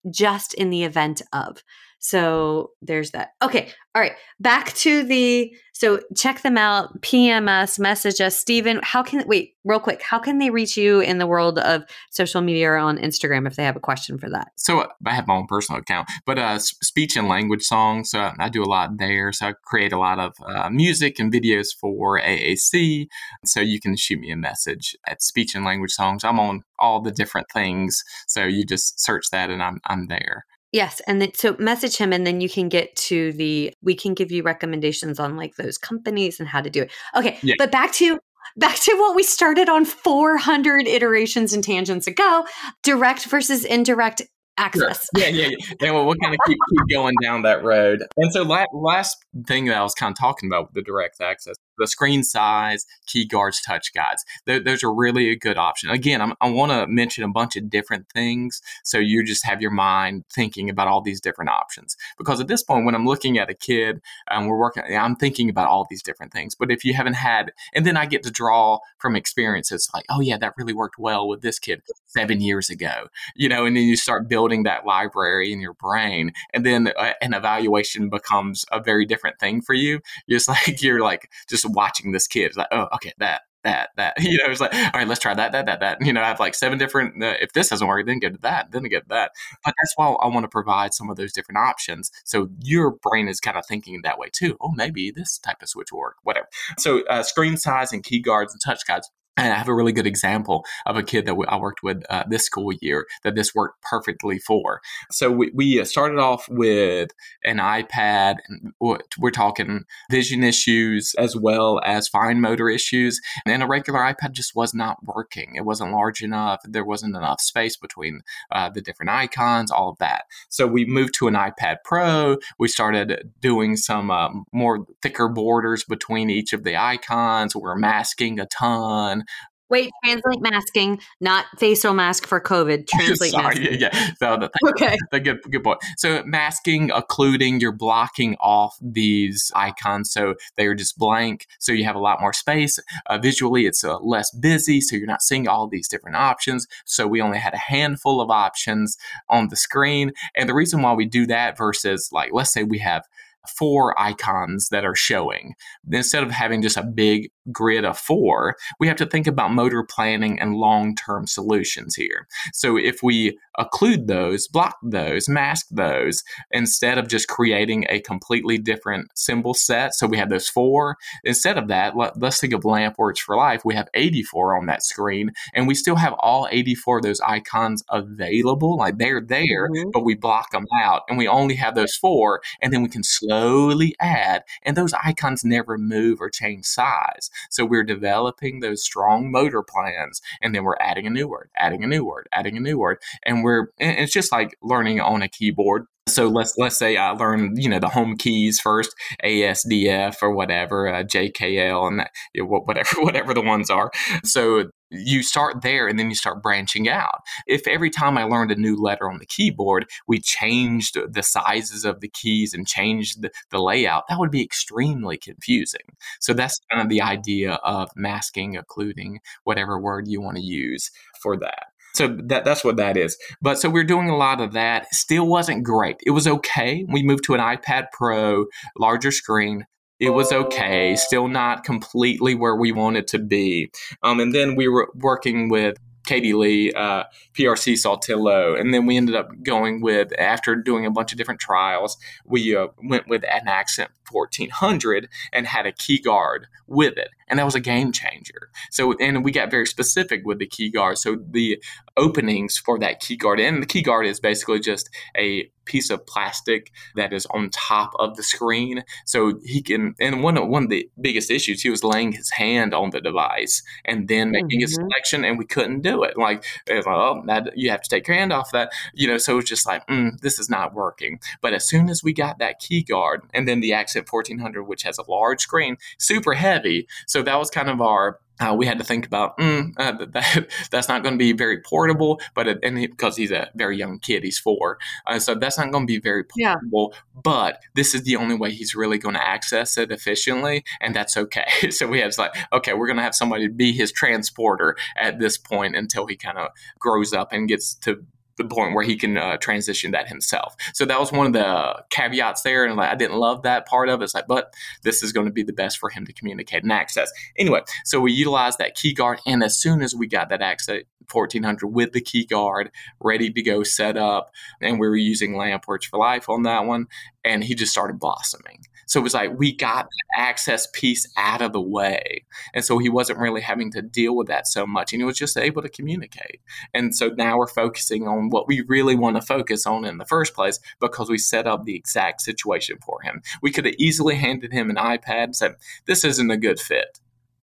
just in the event of. So there's that. Okay. All right. Back to the so check them out, PMS, message us. Stephen, how can wait, real quick, how can they reach you in the world of social media or on Instagram if they have a question for that?
So I have my own personal account, but uh speech and language songs. So I do a lot there. So I create a lot of uh, music and videos for AAC. So you can shoot me a message at speech and language songs. I'm on all the different things. So you just search that and I'm I'm there.
Yes. And then, so message him, and then you can get to the, we can give you recommendations on like those companies and how to do it. Okay. Yeah. But back to, back to what we started on 400 iterations and tangents ago direct versus indirect access.
Sure. Yeah, yeah, yeah. And we'll, we'll kind of keep, keep going down that road. And so, la- last thing that I was kind of talking about with the direct access, the screen size, key guards, touch guides. Th- those are really a good option. Again, I'm, i want to mention a bunch of different things so you just have your mind thinking about all these different options. Because at this point, when I'm looking at a kid and we're working, I'm thinking about all these different things. But if you haven't had, and then I get to draw from experiences like, oh yeah, that really worked well with this kid seven years ago, you know, and then you start building that library in your brain, and then uh, an evaluation becomes a very different thing for you. You're just like you're like just watching this kid, it's like, oh, okay, that that that you know it's like all right let's try that that that that. You know i have like seven different uh, if this doesn't work then get to that then get to that. But that's why i want to provide some of those different options. So your brain is kind of thinking that way too. Oh maybe this type of switch will work whatever. So uh, screen size and key guards and touch guides and I have a really good example of a kid that I worked with uh, this school year that this worked perfectly for. So we, we uh, started off with an iPad. We're talking vision issues as well as fine motor issues. And a regular iPad just was not working. It wasn't large enough. There wasn't enough space between uh, the different icons, all of that. So we moved to an iPad Pro. We started doing some um, more thicker borders between each of the icons. We're masking a ton.
Wait, translate masking, not facial mask for COVID. Translate
Sorry,
masking.
Yeah, yeah. So the,
Okay.
the good, good point. So masking, occluding, you're blocking off these icons so they are just blank. So you have a lot more space. Uh, visually, it's uh, less busy, so you're not seeing all these different options. So we only had a handful of options on the screen. And the reason why we do that versus, like, let's say we have four icons that are showing. Instead of having just a big grid of four, we have to think about motor planning and long term solutions here. So if we occlude those, block those, mask those, instead of just creating a completely different symbol set, so we have those four, instead of that, let, us think of Lamp Words for Life. We have 84 on that screen, and we still have all 84 of those icons available. Like they're there, mm-hmm. but we block them out, and we only have those four, and then we can slowly add, and those icons never move or change size. So we're developing those strong motor plans, and then we're adding a new word, adding a new word, adding a new word, and we're and it's just like learning on a keyboard. So let's let's say I learn you know the home keys first, ASDF or whatever, uh, JKL and that, you know, whatever whatever the ones are. So you start there and then you start branching out. If every time I learned a new letter on the keyboard, we changed the sizes of the keys and changed the, the layout, that would be extremely confusing. So that's kind of the idea of masking, occluding, whatever word you want to use for that. So that that's what that is. But so we're doing a lot of that. Still wasn't great. It was okay. We moved to an iPad Pro, larger screen, it was okay, still not completely where we wanted to be. Um, and then we were working with Katie Lee, uh, PRC Saltillo, and then we ended up going with after doing a bunch of different trials, we uh, went with an Accent 1400 and had a key guard with it, and that was a game changer. So, and we got very specific with the key guard. So the openings for that key guard, and the key guard is basically just a piece of plastic that is on top of the screen. So he can, and one of, one of the biggest issues, he was laying his hand on the device and then making mm-hmm. a selection, and we couldn't do it. Like, it like oh, that, you have to take your hand off that, you know. So it was just like, mm, this is not working. But as soon as we got that key guard, and then the Accent 1400, which has a large screen, super heavy, so that was kind of our uh, we had to think about mm, uh, that, that's not going to be very portable, but it, and he, because he's a very young kid, he's four, uh, so that's not going to be very portable. Yeah. But this is the only way he's really going to access it efficiently, and that's okay. so we had like, okay, we're going to have somebody be his transporter at this point until he kind of grows up and gets to the point where he can uh, transition that himself. So that was one of the caveats there, and like I didn't love that part of it. It's like, but this is going to be the best for him to communicate and access. Anyway, so we utilized that key guard, and as soon as we got that Accent 1400 with the key guard ready to go set up, and we were using Lamp Words for Life on that one, and he just started blossoming. So it was like we got the access piece out of the way. And so he wasn't really having to deal with that so much. And he was just able to communicate. And so now we're focusing on what we really want to focus on in the first place because we set up the exact situation for him. We could have easily handed him an iPad and said, This isn't a good fit,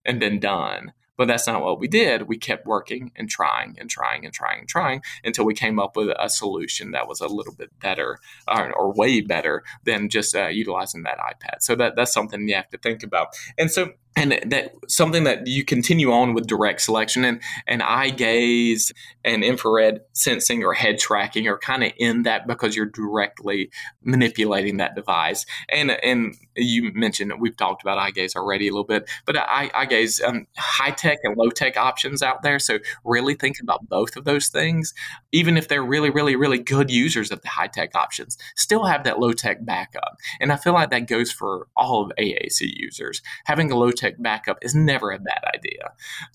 and been done. But that's not what we did. We kept working and trying and trying and trying and trying until we came up with a solution that was a little bit better or, or way better than just uh, utilizing that iPad. So that that's something you have to think about. And so and that something that you continue on with direct selection and, and eye gaze and infrared sensing or head tracking are kind of in that because you're directly manipulating that device. And and you mentioned we've talked about eye gaze already a little bit, but eye, eye gaze, um, high tech and low tech options out there. So really think about both of those things, even if they're really, really, really good users of the high tech options, still have that low tech backup. And I feel like that goes for all of AAC users. Having a low tech backup is never a bad idea.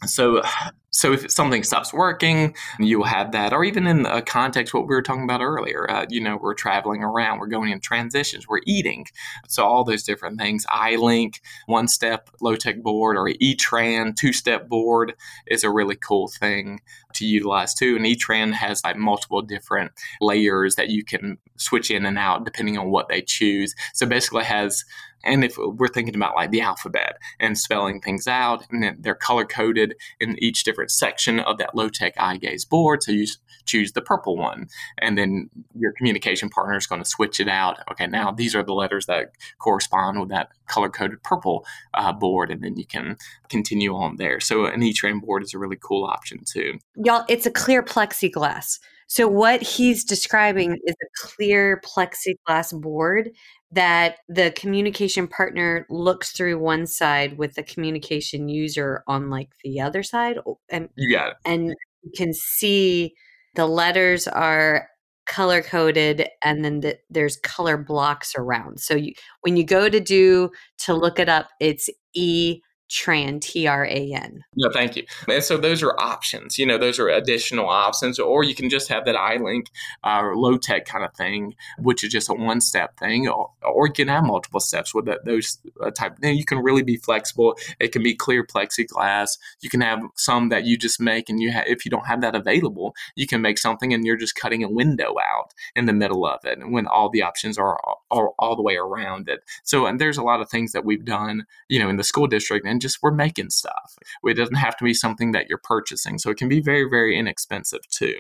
So, so if something stops working, you will have that, or even in a context what we were talking about earlier. Uh, you know, we're traveling around, we're going in transitions, we're eating. So all those different things. iLink, one step low tech board, or eTran two step board is a really cool thing to utilize too. And eTran has like multiple different layers that you can switch in and out depending on what they choose. So basically has and if we're thinking about like the alphabet and spelling things out, and they're color coded in each different section of that low tech eye gaze board. So you choose the purple one, and then your communication partner is going to switch it out. Okay, now these are the letters that correspond with that color coded purple uh, board, and then you can continue on there. So an E train board is a really cool option too.
Y'all, it's a clear plexiglass. So what he's mm-hmm. describing is a clear plexiglass board that the communication partner looks through one side with the communication user on like the other side
and you got it.
and you can see the letters are color coded and then the, there's color blocks around. So you, when you go to do to look it up it's e Tran, T R A N.
No, thank you. And so those are options. You know, those are additional options, or you can just have that iLink uh, or low tech kind of thing, which is just a one step thing, or, or you can have multiple steps with that, those uh, type. Then you can really be flexible. It can be clear plexiglass. You can have some that you just make, and you have, if you don't have that available, you can make something, and you're just cutting a window out in the middle of it, and when all the options are, are all the way around it. So, and there's a lot of things that we've done, you know, in the school district, and just we're making stuff. It doesn't have to be something that you're purchasing. So it can be very, very inexpensive too.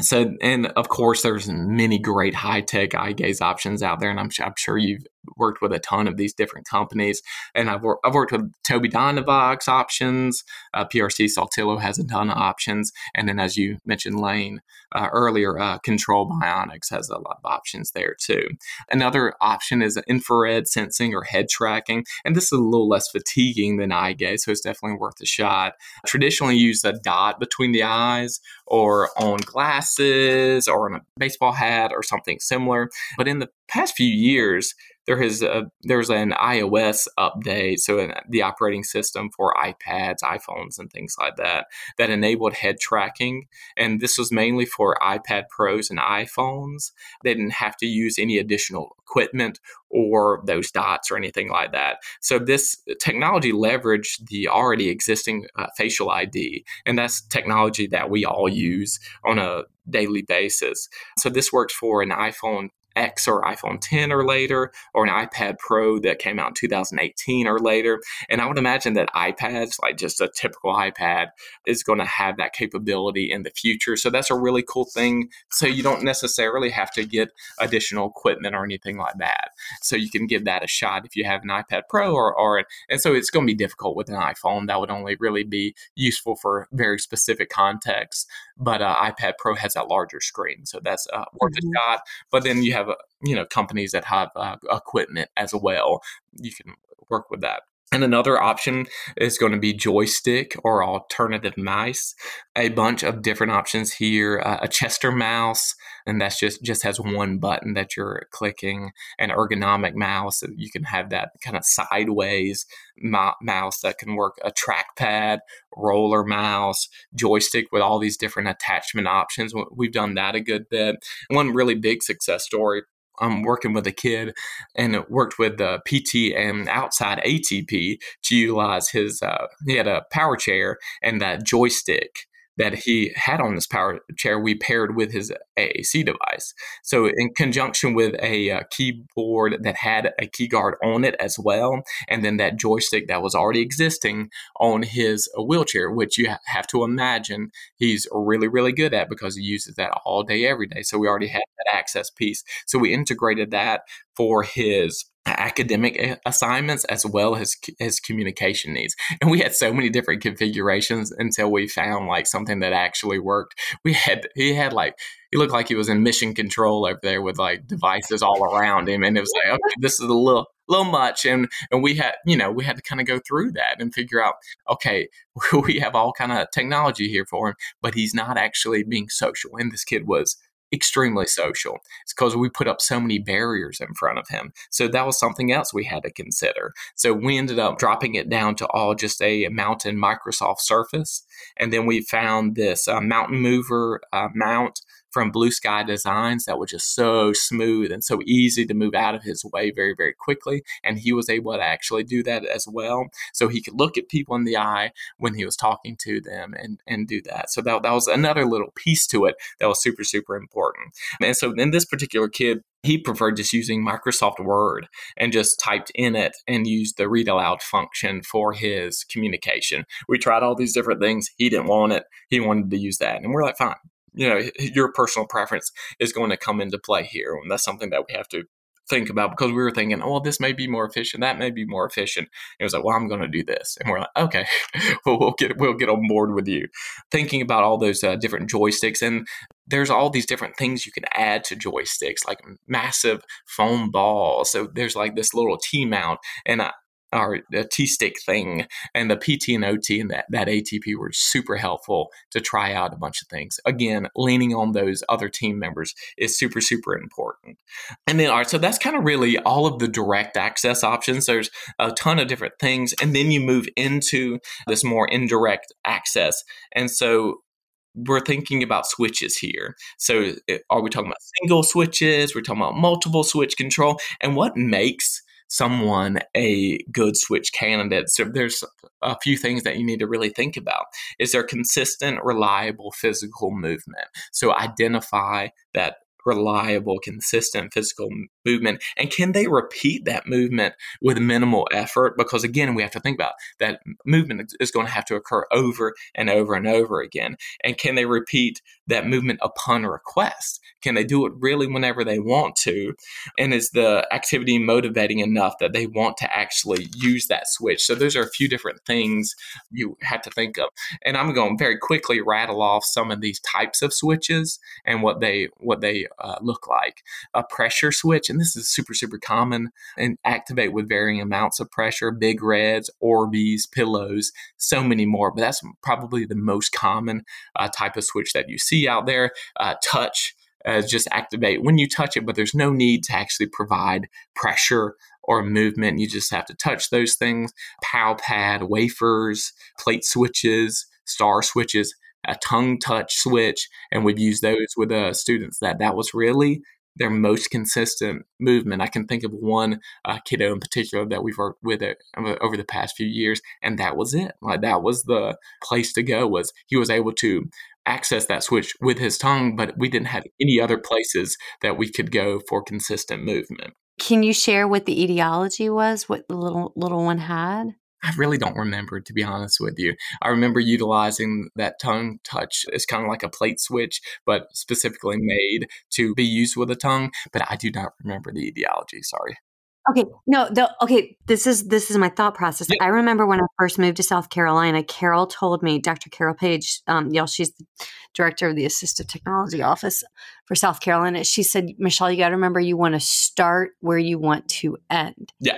So, and of course, there's many great high tech eye gaze options out there, and I'm, I'm, sure you've worked with a ton of these different companies. And I've, wor- I've worked with Tobii Dynavox options, uh, PRC Saltillo has a ton of options, and then as you mentioned, Lane uh, earlier, uh, Control Bionics has a lot of options there too. Another option is infrared sensing or head tracking, and this is a little less fatiguing than eye gaze, so it's definitely worth a shot. Traditionally, use a dot between the eyes or on glasses or on a baseball hat or something similar. But in the past few years, there has a, there's an iOS update, so the operating system for iPads, iPhones, and things like that that enabled head tracking, and this was mainly for iPad Pros and iPhones. They didn't have to use any additional equipment or those dots or anything like that. So this technology leveraged the already existing uh, facial ID, and that's technology that we all use on a daily basis. So this works for an iPhone X or iPhone 10 or later, or an iPad Pro that came out in 2018 or later. And I would imagine that iPads, like just a typical iPad, is going to have that capability in the future. So that's a really cool thing. So you don't necessarily have to get additional equipment or anything like that. So you can give that a shot if you have an iPad Pro or, or and so it's going to be difficult with an iPhone. That would only really be useful for very specific contexts. But uh, iPad Pro has that larger screen, so that's uh, worth mm-hmm. a shot. But then you have have you know companies that have uh, equipment as well. You can work with that. And another option is going to be joystick or alternative mice. A bunch of different options here. Uh, a Chester mouse, and that's just just has one button that you're clicking. An ergonomic mouse, you can have that kind of sideways mouse that can work. A trackpad, roller mouse, joystick with all these different attachment options. We've done that a good bit. One really big success story I'm working with a kid and worked with the PT and outside ATP to utilize his. Uh, he had a power chair and that joystick that he had on this power chair, we paired with his AAC device. So, in conjunction with a uh, keyboard that had a key guard on it as well, and then that joystick that was already existing on his wheelchair, which you have to imagine he's really, really good at because he uses that all day, every day. So, we already had that access piece. So, we integrated that for his academic assignments as well as his communication needs. And we had so many different configurations until we found like something that actually worked. We had he had like he looked like he was in mission control over there with like devices all around him and it was like okay this is a little little much and and we had you know we had to kind of go through that and figure out okay we have all kind of technology here for him but he's not actually being social and this kid was extremely social. It's because we put up so many barriers in front of him. So that was something else we had to consider. So we ended up dropping it down to all just a mountain Microsoft Surface. And then we found this uh, Mount'n Mover uh, mount from Blue Sky Designs that was just so smooth and so easy to move out of his way very, very quickly. And he was able to actually do that as well. So he could look at people in the eye when he was talking to them and, and do that. So that, that was another little piece to it that was super, super important. And so in this particular kid, he preferred just using Microsoft Word and just typed in it and used the read aloud function for his communication. We tried all these different things. He didn't want it. He wanted to use that. And we're like, fine, you know your personal preference is going to come into play here and that's something that we have to think about because we were thinking oh this may be more efficient that may be more efficient. And it was like well i'm going to do this and we're like okay well we'll get we'll get on board with you. Thinking about all those uh, different joysticks and there's all these different things you can add to joysticks like massive foam balls. So there's like this little t mount and I, our T stick thing and the PT and OT and that, that ATP were super helpful to try out a bunch of things. Again, leaning on those other team members is super, super important. And then, all right, so that's kind of really all of the direct access options. There's a ton of different things. And then you move into this more indirect access. And so we're thinking about switches here. So, are we talking about single switches? We're talking about multiple switch control. And what makes someone a good switch candidate. So there's a few things that you need to really think about. Is there consistent, reliable physical movement? So identify that reliable, consistent physical movement? And can they repeat that movement with minimal effort? Because again, we have to think about that movement is going to have to occur over and over and over again. And can they repeat that movement upon request? Can they do it really whenever they want to? And is the activity motivating enough that they want to actually use that switch? So those are a few different things you have to think of. And I'm going to very quickly rattle off some of these types of switches and what they what they uh, look like. A pressure switch, and this is super, super common, and activate with varying amounts of pressure, big reds, Orbeez, pillows, so many more. But that's probably the most common uh, type of switch that you see out there. Uh, touch, uh, just activate when you touch it, but there's no need to actually provide pressure or movement. You just have to touch those things. Pow pad, wafers, plate switches, star switches a tongue touch switch, and we've used those with uh, students. That that was really their most consistent movement. I can think of one uh, kiddo in particular that we've worked with it uh, over the past few years, and that was it. Like that was the place to go. Was he was able to access that switch with his tongue, but we didn't have any other places that we could go for consistent movement.
Can you share what the etiology was? What the little little one had?
I really don't remember, to be honest with you. I remember utilizing that tongue touch as kind of like a plate switch, but specifically made to be used with a tongue. But I do not remember the etiology. Sorry.
Okay, no, the, okay. This is this is my thought process. I remember when I first moved to South Carolina. Carol told me, Dr. Carol Page, um, y'all, she's the director of the Assistive Technology Office for South Carolina. She said, Michelle, you got to remember, you want to start where you want to end.
Yeah.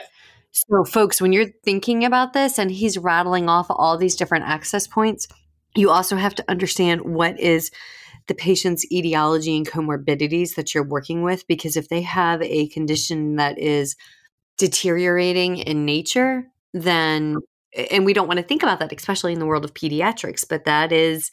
So, folks, when you're thinking about this and he's rattling off all these different access points, you also have to understand what is the patient's etiology and comorbidities that you're working with. Because if they have a condition that is deteriorating in nature, then, and we don't want to think about that, especially in the world of pediatrics, but that is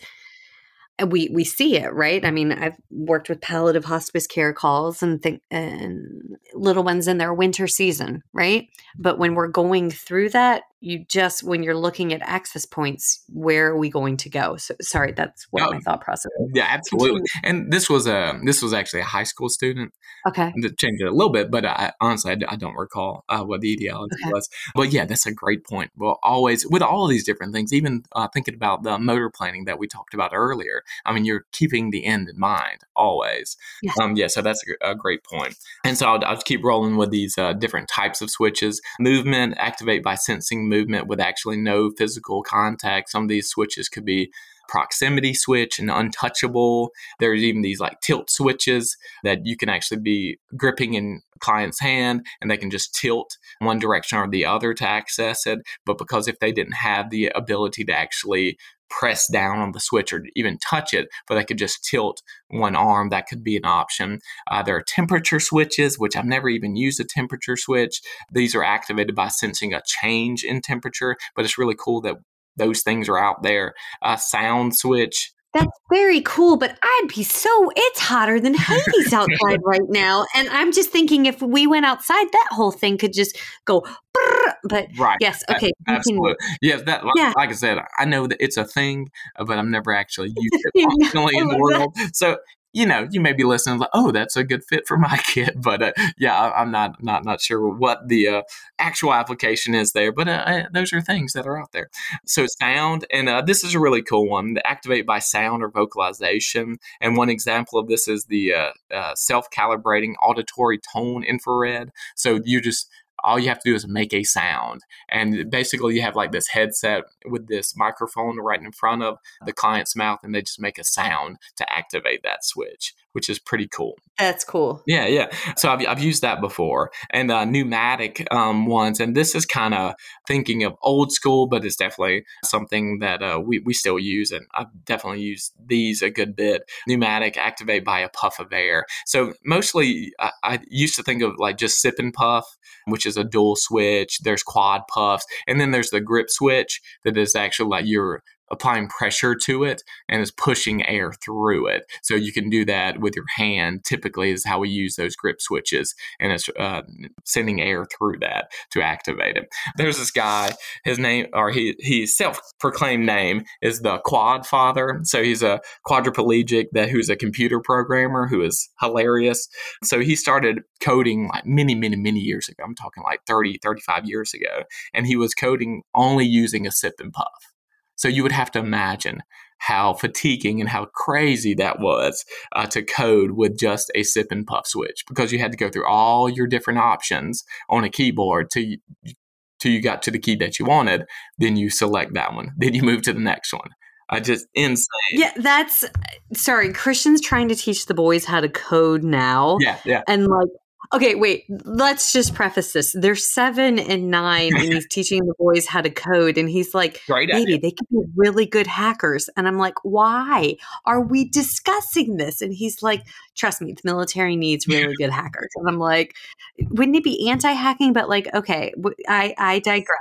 we we see it right? I mean i've worked with palliative hospice care calls and think and little ones in their winter season right? But when we're going through that you just when you're looking at access points where are we going to go so sorry that's what
Oh,
my thought process is.
Yeah, absolutely. And this was a this was actually a high school student.
okay
to change it a little bit, but I, honestly, I don't recall uh, what the ideology
Okay.
was. But yeah, that's a great point. Well, always with all of these different things, even uh, thinking about the motor planning that we talked about earlier. I mean, you're keeping the end in mind always.
Yes.
Um, yeah, so that's a, a great point. And so I'll, I'll keep rolling with these uh, different types of switches. Movement, activate by sensing movement with actually no physical contact. Some of these switches could be proximity switch and untouchable. There's even these like tilt switches that you can actually be gripping in client's hand and they can just tilt one direction or the other to access it. But because if they didn't have the ability to actually press down on the switch or even touch it, but they could just tilt one arm, that could be an option. Uh, there are temperature switches, which I've never even used a temperature switch. These are activated by sensing a change in temperature, but it's really cool that those things are out there. A sound switch,
That's very cool, but I'd be so it's hotter than Hades outside right now. And I'm just thinking if we went outside, that whole thing could just go brrr, but
right.
yes, okay.
Absolutely. Yes, that like,
Yeah.
like I said, I know that it's a thing, but I've never actually used it functionally in the
that.
world. So you know, you may be listening like, "Oh, that's a good fit for my kid," but uh, yeah, I, I'm not not not sure what the uh, actual application is there. But uh, those are things that are out there. So sound, and uh, this is a really cool one. The activate by sound or vocalization, and one example of this is the uh, uh, self-calibrating auditory tone infrared. So you just all you have to do is make a sound. And basically you have like this headset with this microphone right in front of the client's mouth and they just make a sound to activate that switch which is pretty cool.
That's cool.
yeah yeah. So i've, I've used that before. And uh, pneumatic um, ones and this is kind of thinking of old school but it's definitely something that uh, we, we still use and i've definitely used these a good bit. Pneumatic activate by a puff of air. So mostly I, I used to think of like just sip and puff which is a dual switch. There's quad puffs, and then there's the grip switch that is actually like you're applying pressure to it and is pushing air through it. So you can do that with your hand. Typically, is how we use those grip switches, and it's uh, sending air through that to activate it. There's this guy. His name, or he he self-proclaimed name is the Quad Father. So he's a quadriplegic that who's a computer programmer who is hilarious. So he started coding like many, many, many years ago. I'm talking like 30, 35 years ago. And he was coding only using a sip and puff. So you would have to imagine how fatiguing and how crazy that was uh, to code with just a sip and puff switch because you had to go through all your different options on a keyboard till you, till you got to the key that you wanted. Then you select that one. Then you move to the next one. I just insane.
Yeah, that's sorry. Christian's trying to teach the boys how to code now.
Yeah, yeah.
And like, okay, wait, let's just preface this. They're seven and nine, and he's teaching the boys how to code. And he's like,
idea.
baby, they could be really good hackers. And I'm like, why are we discussing this? And he's like, trust me, the military needs really good hackers. And I'm like, wouldn't it be anti-hacking? But like, okay, I I digress.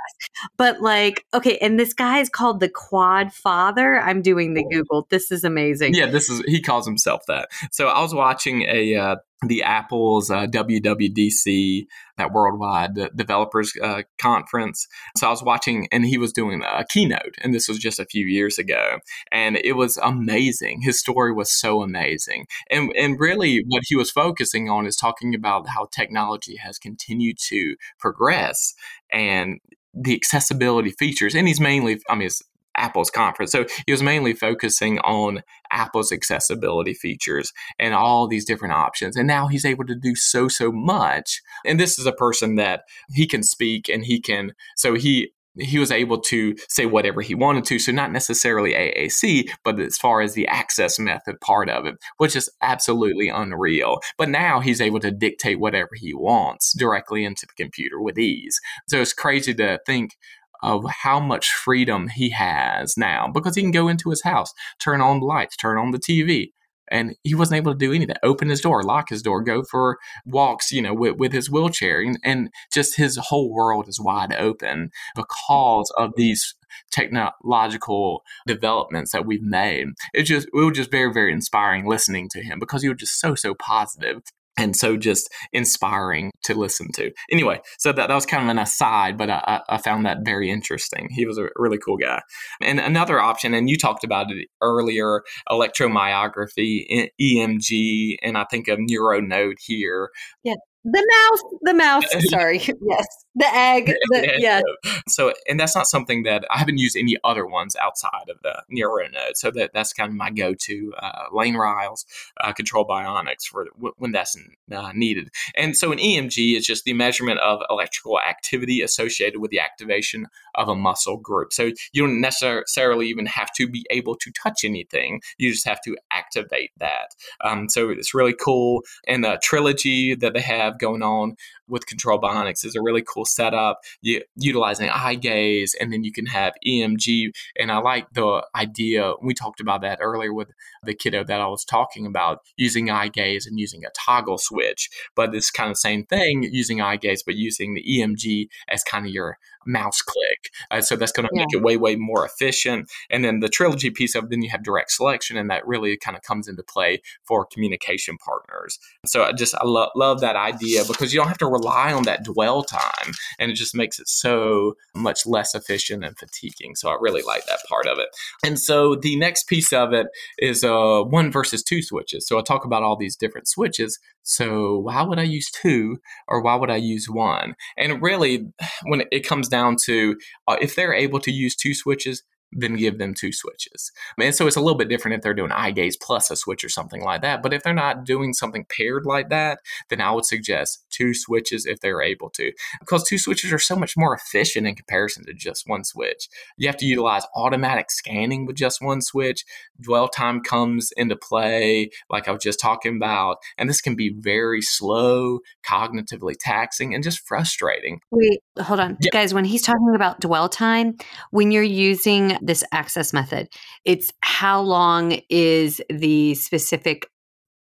But like, okay, and this guy is called the Quad Father. I'm doing the Google. This is amazing.
Yeah, this is he calls himself that. So I was watching a uh, the Apple's uh, WWDC, that worldwide developers uh, conference. So I was watching, and he was doing a keynote, and this was just a few years ago, and it was amazing. His story was so amazing, and and really what he was focusing on is talking about how technology has continued to progress and the accessibility features, and he's mainly, I mean, it's Apple's conference. So he was mainly focusing on Apple's accessibility features and all these different options. And now he's able to do so, so much. And this is a person that he can speak and he can, so he, he was able to say whatever he wanted to. So, not necessarily AAC, but as far as the access method part of it, which is absolutely unreal. But now he's able to dictate whatever he wants directly into the computer with ease. So, it's crazy to think of how much freedom he has now because he can go into his house, turn on the lights, turn on the TV. And he wasn't able to do any of that. Open his door, lock his door, go for walks, you know, with, with his wheelchair. And, and just his whole world is wide open because of these technological developments that we've made. It just, it was just very, very inspiring listening to him because he was just so, so positive and so just inspiring to listen to. Anyway, so that, that was kind of an aside, but I, I found that very interesting. He was a really cool guy. And another option, and you talked about it earlier, electromyography, EMG, and I think a NeuroNode here.
Yeah. The mouse, the mouse. Sorry. yes. The egg. The, yeah.
So, and that's not something that I haven't used any other ones outside of the NeuroNode. So that that's kind of my go-to uh, Lane Riles uh, control bionics for w- when that's uh, needed. And so an EMG is just the measurement of electrical activity associated with the activation of a muscle group. So you don't necessarily even have to be able to touch anything. You just have to activate that. Um, so it's really cool. And the trilogy that they have going on with Control Bionics is a really cool setup, you, utilizing eye gaze, and then you can have EMG. And I like the idea. We talked about that earlier with the kiddo that I was talking about, using eye gaze and using a toggle switch. But it's kind of same thing, using eye gaze, but using the EMG as kind of your mouse click. Uh, so that's going to make it way, way more efficient. And then the trilogy piece of then you have direct selection, and that really kind of comes into play for communication partners. So I just I lo- love that idea because you don't have to rely on that dwell time, and it just makes it so much less efficient and fatiguing. So I really like that part of it. And so the next piece of it is uh, one versus two switches. So I talk about all these different switches. So why would I use two or why would I use one? And really, when it comes down to uh, if they're able to use two switches, then give them two switches. And so it's a little bit different if they're doing eye gaze plus a switch or something like that. But if they're not doing something paired like that, then I would suggest two switches if they're able to. Because two switches are so much more efficient in comparison to just one switch. You have to utilize automatic scanning with just one switch. Dwell time comes into play, like I was just talking about. And this can be very slow, cognitively taxing, and just frustrating.
Wait, hold on. Yep. Guys, when he's talking about dwell time, when you're using this access method. It's how long is the specific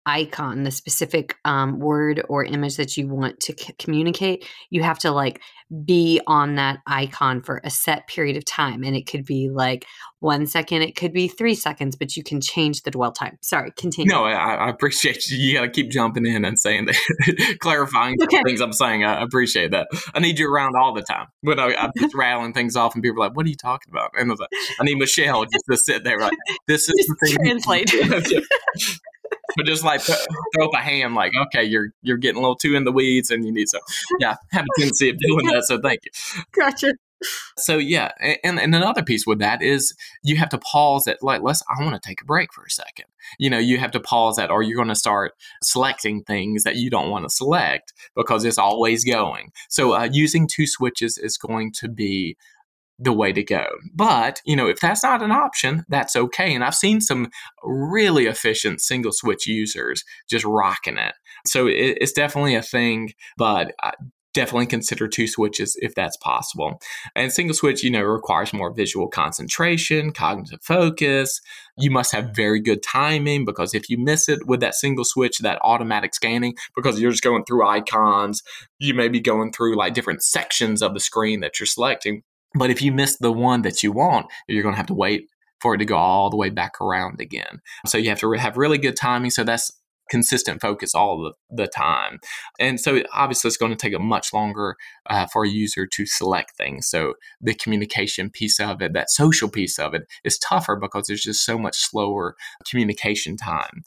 icon, the specific um, word or image that you want to c- communicate, you have to like be on that icon for a set period of time. And it could be like one second, it could be three seconds, but you can change the dwell time. Sorry, continue.
No, I, I appreciate you. You got to keep jumping in and saying that, clarifying okay. things I'm saying. I appreciate that. I need you around all the time. But I, am just rattling things off, and people are like, "What are you talking about?" And I was like, "I need Michelle just to sit there, like this is
just the thing." Translate
but just like throw up a hand, like, okay, you're you're getting a little too in the weeds, and you need some. Yeah, have a tendency of doing that. So thank you.
Gotcha.
So yeah, and, and another piece with that is you have to pause at like let's I want to take a break for a second. You know, you have to pause at or you're going to start selecting things that you don't want to select because it's always going. So uh, using two switches is going to be the way to go. But, you know, if that's not an option, that's okay. And I've seen some really efficient single switch users just rocking it. So it, it's definitely a thing, but definitely consider two switches if that's possible. And single switch, you know, requires more visual concentration, cognitive focus. You must have very good timing because if you miss it with that single switch, that automatic scanning, because you're just going through icons, you may be going through like different sections of the screen that you're selecting. But if you miss the one that you want, you're going to have to wait for it to go all the way back around again. So you have to have really good timing. So that's consistent focus all the, the time. And so obviously it's going to take a much longer uh, for a user to select things. So the communication piece of it, that social piece of it is tougher because there's just so much slower communication time.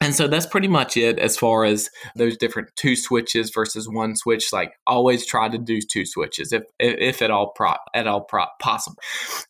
And so that's pretty much it as far as those different two switches versus one switch. Like always try to do two switches if, if at all pro, at all pro, possible.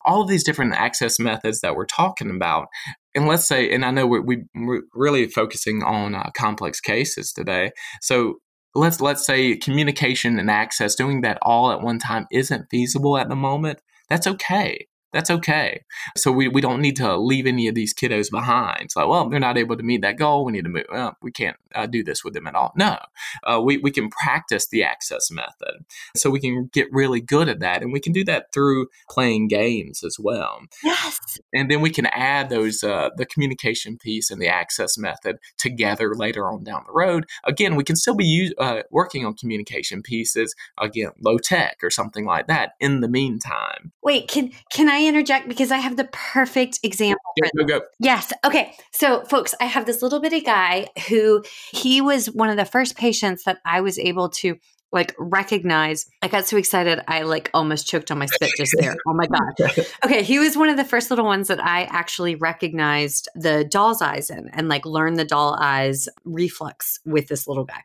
All of these different access methods that we're talking about and let's say, and I know we're, we, are really focusing on uh, complex cases today. So let's let's say communication and access, doing that all at one time isn't feasible at the moment. That's okay that's okay. So we, we don't need to leave any of these kiddos behind. It's like, well, they're not able to meet that goal. We need to move. Well, we can't uh, do this with them at all. No, uh, we, we can practice the access method. So we can get really good at that. And we can do that through playing games as well.
Yes.
And then we can add those, uh, the communication piece and the access method together later on down the road. Again, we can still be use, uh, working on communication pieces, again, low tech or something like that in the meantime.
Wait, can, can I I interject because I have the perfect example?
Go,
for
go, go.
Yes. Okay. So, folks, I have this little bitty guy who he was one of the first patients that I was able to like recognize. I got so excited, I like almost choked on my spit just there. Oh my God. Okay. He was one of the first little ones that I actually recognized the doll's eyes in and like learned the doll eyes reflex with this little guy.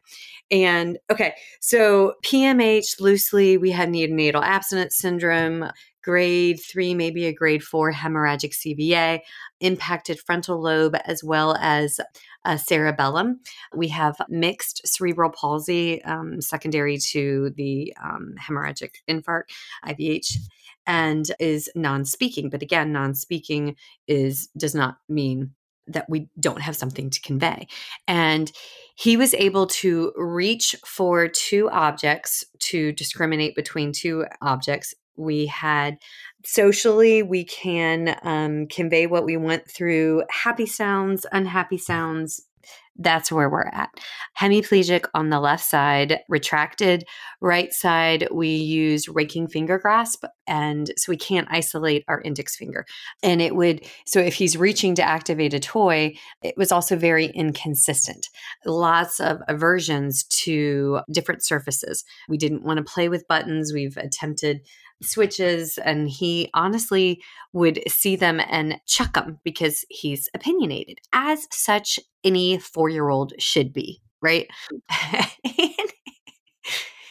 And okay. So, PMH loosely, we had neonatal abstinence syndrome grade three, maybe a grade four hemorrhagic CVA, impacted frontal lobe as well as uh, cerebellum. We have mixed cerebral palsy um, secondary to the um, hemorrhagic infarct, IVH. And is non-speaking, but again, non-speaking is does not mean that we don't have something to convey. And he was able to reach for two objects to discriminate between two objects we had. Socially we can um, convey what we want through happy sounds unhappy sounds. That's where we're at. Hemiplegic on the left side retracted. Right side we use raking finger grasp and so we can't isolate our index finger. And it would so if he's reaching to activate a toy it was also very inconsistent. Lots of aversions to different surfaces. We didn't want to play with buttons. We've attempted switches and he honestly would see them and chuck them because he's opinionated as such any four-year-old should be right?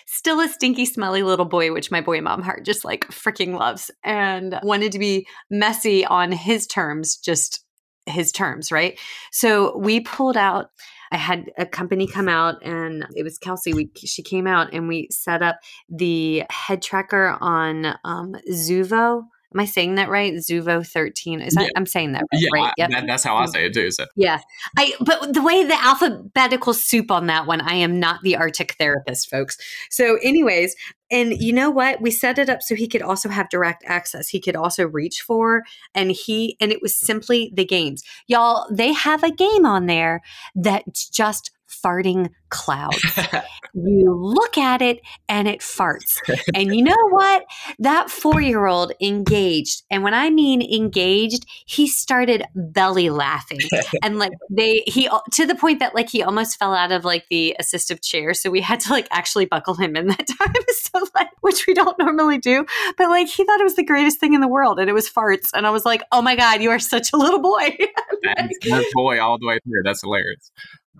Still a stinky smelly little boy which my boy mom heart just like freaking loves and wanted to be messy on his terms just his terms right? So we pulled out I had a company come out and it was Kelsey. We she came out and we set up the head tracker on um, Zuvo. Am I saying that right? Zuvo 13. Is that
Yeah.
I'm saying that right?
Yeah,
right?
I- that, that's how I say it too. So.
Yeah. I but the way the alphabetical soup on that one, I am not the Arctic therapist, folks. So, anyways, and you know what? We set it up so he could also have direct access. He could also reach for and he and it was simply the games. Y'all, they have a game on there that's just farting clouds. you look at it and it farts. And you know what? That four year old engaged. And when I mean engaged, he started belly laughing. and like they, he, to the point that like he almost fell out of like the assistive chair. So we had to like actually buckle him in that time. So like, which we don't normally do. But like he thought it was the greatest thing in the world and it was farts. And I was like, oh my God, you are such a little boy.
That's boy all the way through. That's hilarious.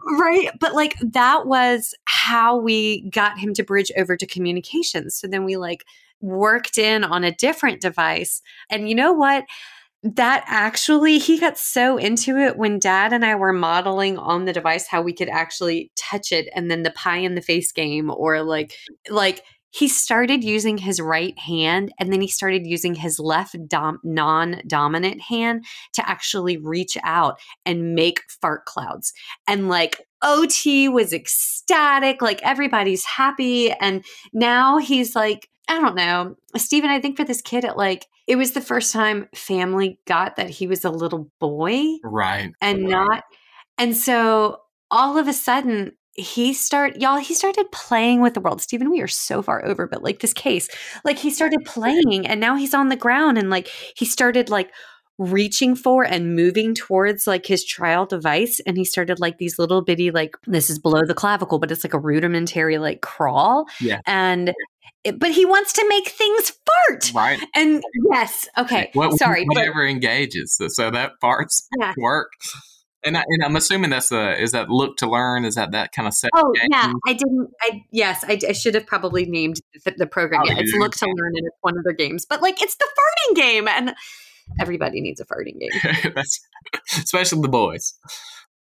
Right. But like that was how we got him to bridge over to communications. So then we like worked in on a different device. And you know what? That actually, he got so into it when dad and I were modeling on the device how we could actually touch it and then the pie in the face game or like, like, he started using his right hand and then he started using his left dom- non-dominant hand to actually reach out and make fart clouds. And like ot was ecstatic like everybody's happy and now he's like i don't know. Stephen i think for this kid it like it was the first time family got that he was a little boy
Right.
and not and so all of a sudden he start y'all he started playing with the world stephen we are so far over but like this case like he started playing and now he's on the ground and like he started like reaching for and moving towards like his trial device and he started like these little bitty like this is below the clavicle but it's like a rudimentary like crawl
Yeah.
and it, but he wants to make things fart
Right.
and yes okay
What-
sorry but
Whatever engages. So, that parts
Yeah.
work. And, I, and I'm assuming that's a is that look to learn? Is that that kind of set?
Oh
game?
yeah, I didn't. I yes, I, I should have probably named the, the program.
Oh,
Yeah, it's Look to Learn, and it's one of their games. But like, it's the farting game, and everybody needs a farting game.
that's especially the boys.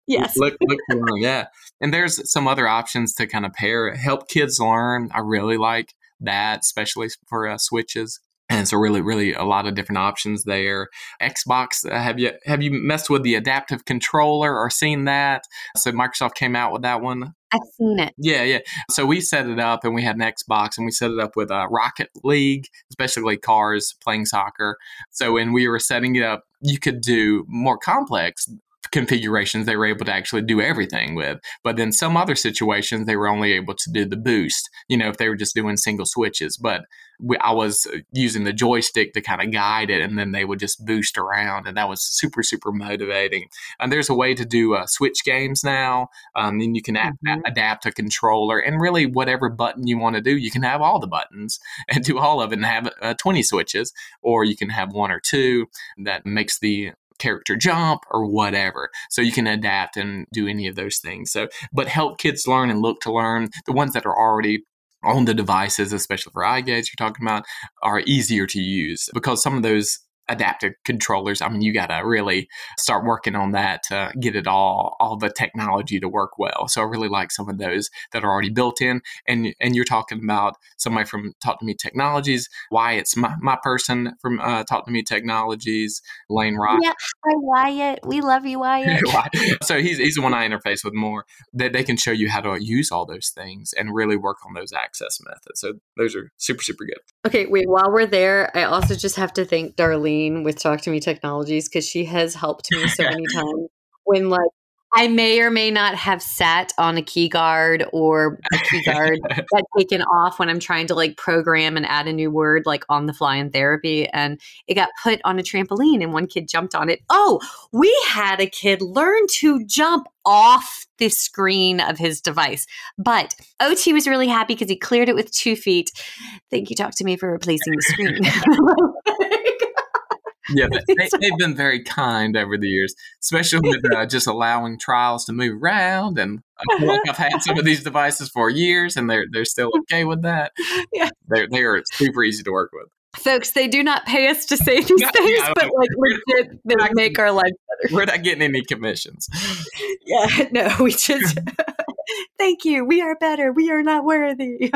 Yes,
Look, look to learn, yeah. And there's some other options to kind of pair help kids learn. I really like that, especially for uh, switches. And so, really, really, a lot of different options there. Xbox, uh, have you have you messed with the adaptive controller or seen that? So Microsoft came out with that one.
I've seen it.
Yeah, yeah. So we set it up, and we had an Xbox, and we set it up with uh, Rocket League, especially cars playing soccer. So when we were setting it up, you could do more complex configurations they were able to actually do everything with. But then some other situations they were only able to do the boost, you know, if they were just doing single switches. But we, I was using the joystick to kind of guide it, and then they would just boost around, and that was super, super motivating. And there's a way to do uh, switch games now, um, and you can mm-hmm. adapt a controller, and really whatever button you want to do, you can have all the buttons and do all of it, and have uh, 20 switches, or you can have one or two that makes the character jump or whatever. So you can adapt and do any of those things. So, but help kids learn and look to learn. The ones that are already on the devices, especially for eye gaze you're talking about, are easier to use because some of those adaptive controllers. I mean, you got to really start working on that to get it all, all the technology to work well. So I really like some of those that are already built in. And and you're talking about somebody from Talk to Me Technologies. Wyatt's my, my person from uh, Talk to Me Technologies. Lane Rock.
Yeah, hi Wyatt. We love you, Wyatt.
so he's he's the one I interface with more. That they can show you how to use all those things and really work on those access methods. So those are super super good.
Okay, wait. While we're there, I also just have to thank Darlene with Talk to Me Technologies because she has helped me so many times when like I may or may not have sat on a key guard or a key guard that taken off when I'm trying to like program and add a new word like on the fly in therapy. And it got put on a trampoline and one kid jumped on it. Oh, we had a kid learn to jump off the screen of his device. But OT was really happy because he cleared it with two feet. Thank you, Talk to Me, for replacing the screen.
yeah, they, have been very kind over the years, especially with uh, just allowing trials to move around. And I like I've had some of these devices for years, and they're they're still okay with that. Yeah, they're they are super easy to work with.
Folks, they do not pay us to say these yeah, things, yeah, but like legit, they make our life better.
We're not getting any commissions.
yeah, no, we just thank you. We are better. We are not worthy.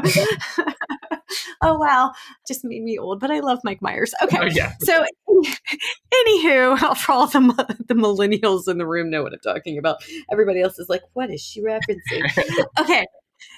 oh wow, just made me old, but I love Mike Myers. Okay, oh, yeah. So, anywho, for all the the millennials in the room know what I'm talking about. Everybody else is like, what is she referencing? okay.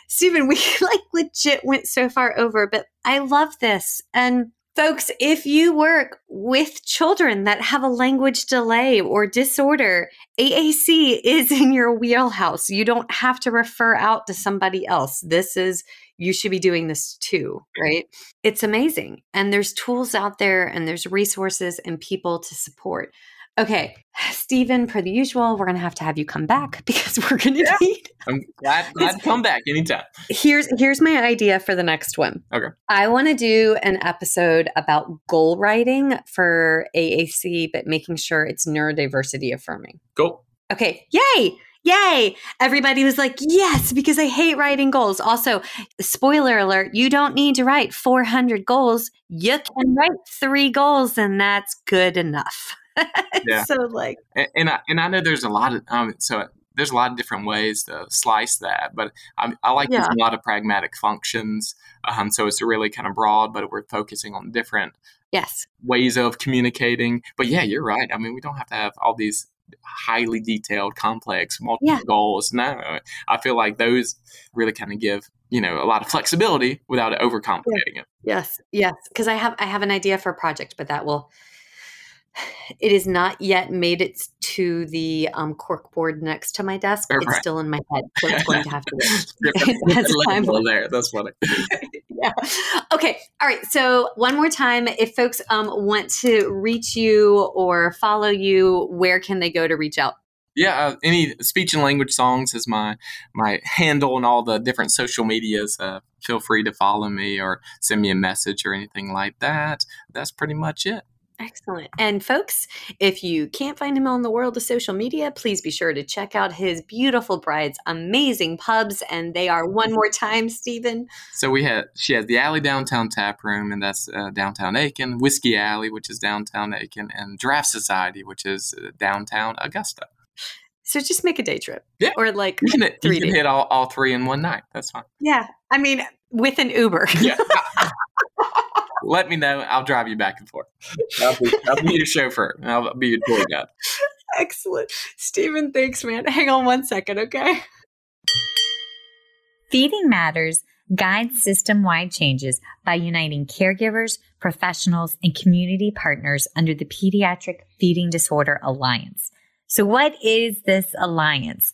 Stephen, we like legit went so far over, but I love this. And Folks, if you work with children that have a language delay or disorder, AAC is in your wheelhouse. You don't have to refer out to somebody else. This is, you should be doing this too, right? It's amazing. And there's tools out there and there's resources and people to support. Okay, Stephen, per the usual, we're going to have to have you come back because we're going to yeah. need.
I'm glad, glad to come back anytime.
Here's here's my idea for the next one.
Okay.
I want to do an episode about goal writing for AAC, but making sure it's neurodiversity affirming.
Go.
Okay. Yay! Yay! Everybody was like, yes, because I hate writing goals. Also, spoiler alert, you don't need to write 400 goals. You can write three goals, and that's good enough. yeah. So like,
and, and, I and I know there's a lot of um, so there's a lot of different ways to slice that, but I, I like yeah. a lot of pragmatic functions. Um, so it's really kind of broad, but we're focusing on different
yes
ways of communicating. But yeah, you're right. I mean, we don't have to have all these highly detailed, complex, multiple yeah. goals. No, I feel like those really kind of give you know a lot of flexibility without overcomplicating
yeah.
it.
Yes, yes, because I have I have an idea for a project, but that will it is not yet made it to the um, cork board next to my desk. Right. It's still in my head, so it's going to have to
there. That's funny.
yeah. Okay. All right. So one more time, if folks um, want to reach you or follow you, where can they go to reach out?
Yeah, uh, any speech and language songs is my my handle and all the different social medias. Uh, feel free to follow me or send me a message or anything like that. That's pretty much it.
Excellent. And folks, if you can't find him on the world of social media, please be sure to check out his beautiful bride's amazing pubs. And they are one more time, Stephen.
So we had she has the Alley Downtown Tap Room, and that's uh, downtown Aiken, Whiskey Alley, which is downtown Aiken, and Draft Society, which is uh, downtown Augusta.
So just make a day trip.
Yeah.
Or like
you can, three you can hit all, all three in one night. That's fine.
Yeah. I mean, with an Uber.
Yeah. let me know. I'll drive you back and forth. I'll be, I'll be your chauffeur. I'll be your tour guide.
Excellent. Stephen, thanks, man. Hang on one second, okay?
Feeding Matters guides system wide changes by uniting caregivers, professionals, and community partners under the Pediatric Feeding Disorder Alliance.
So what is this alliance?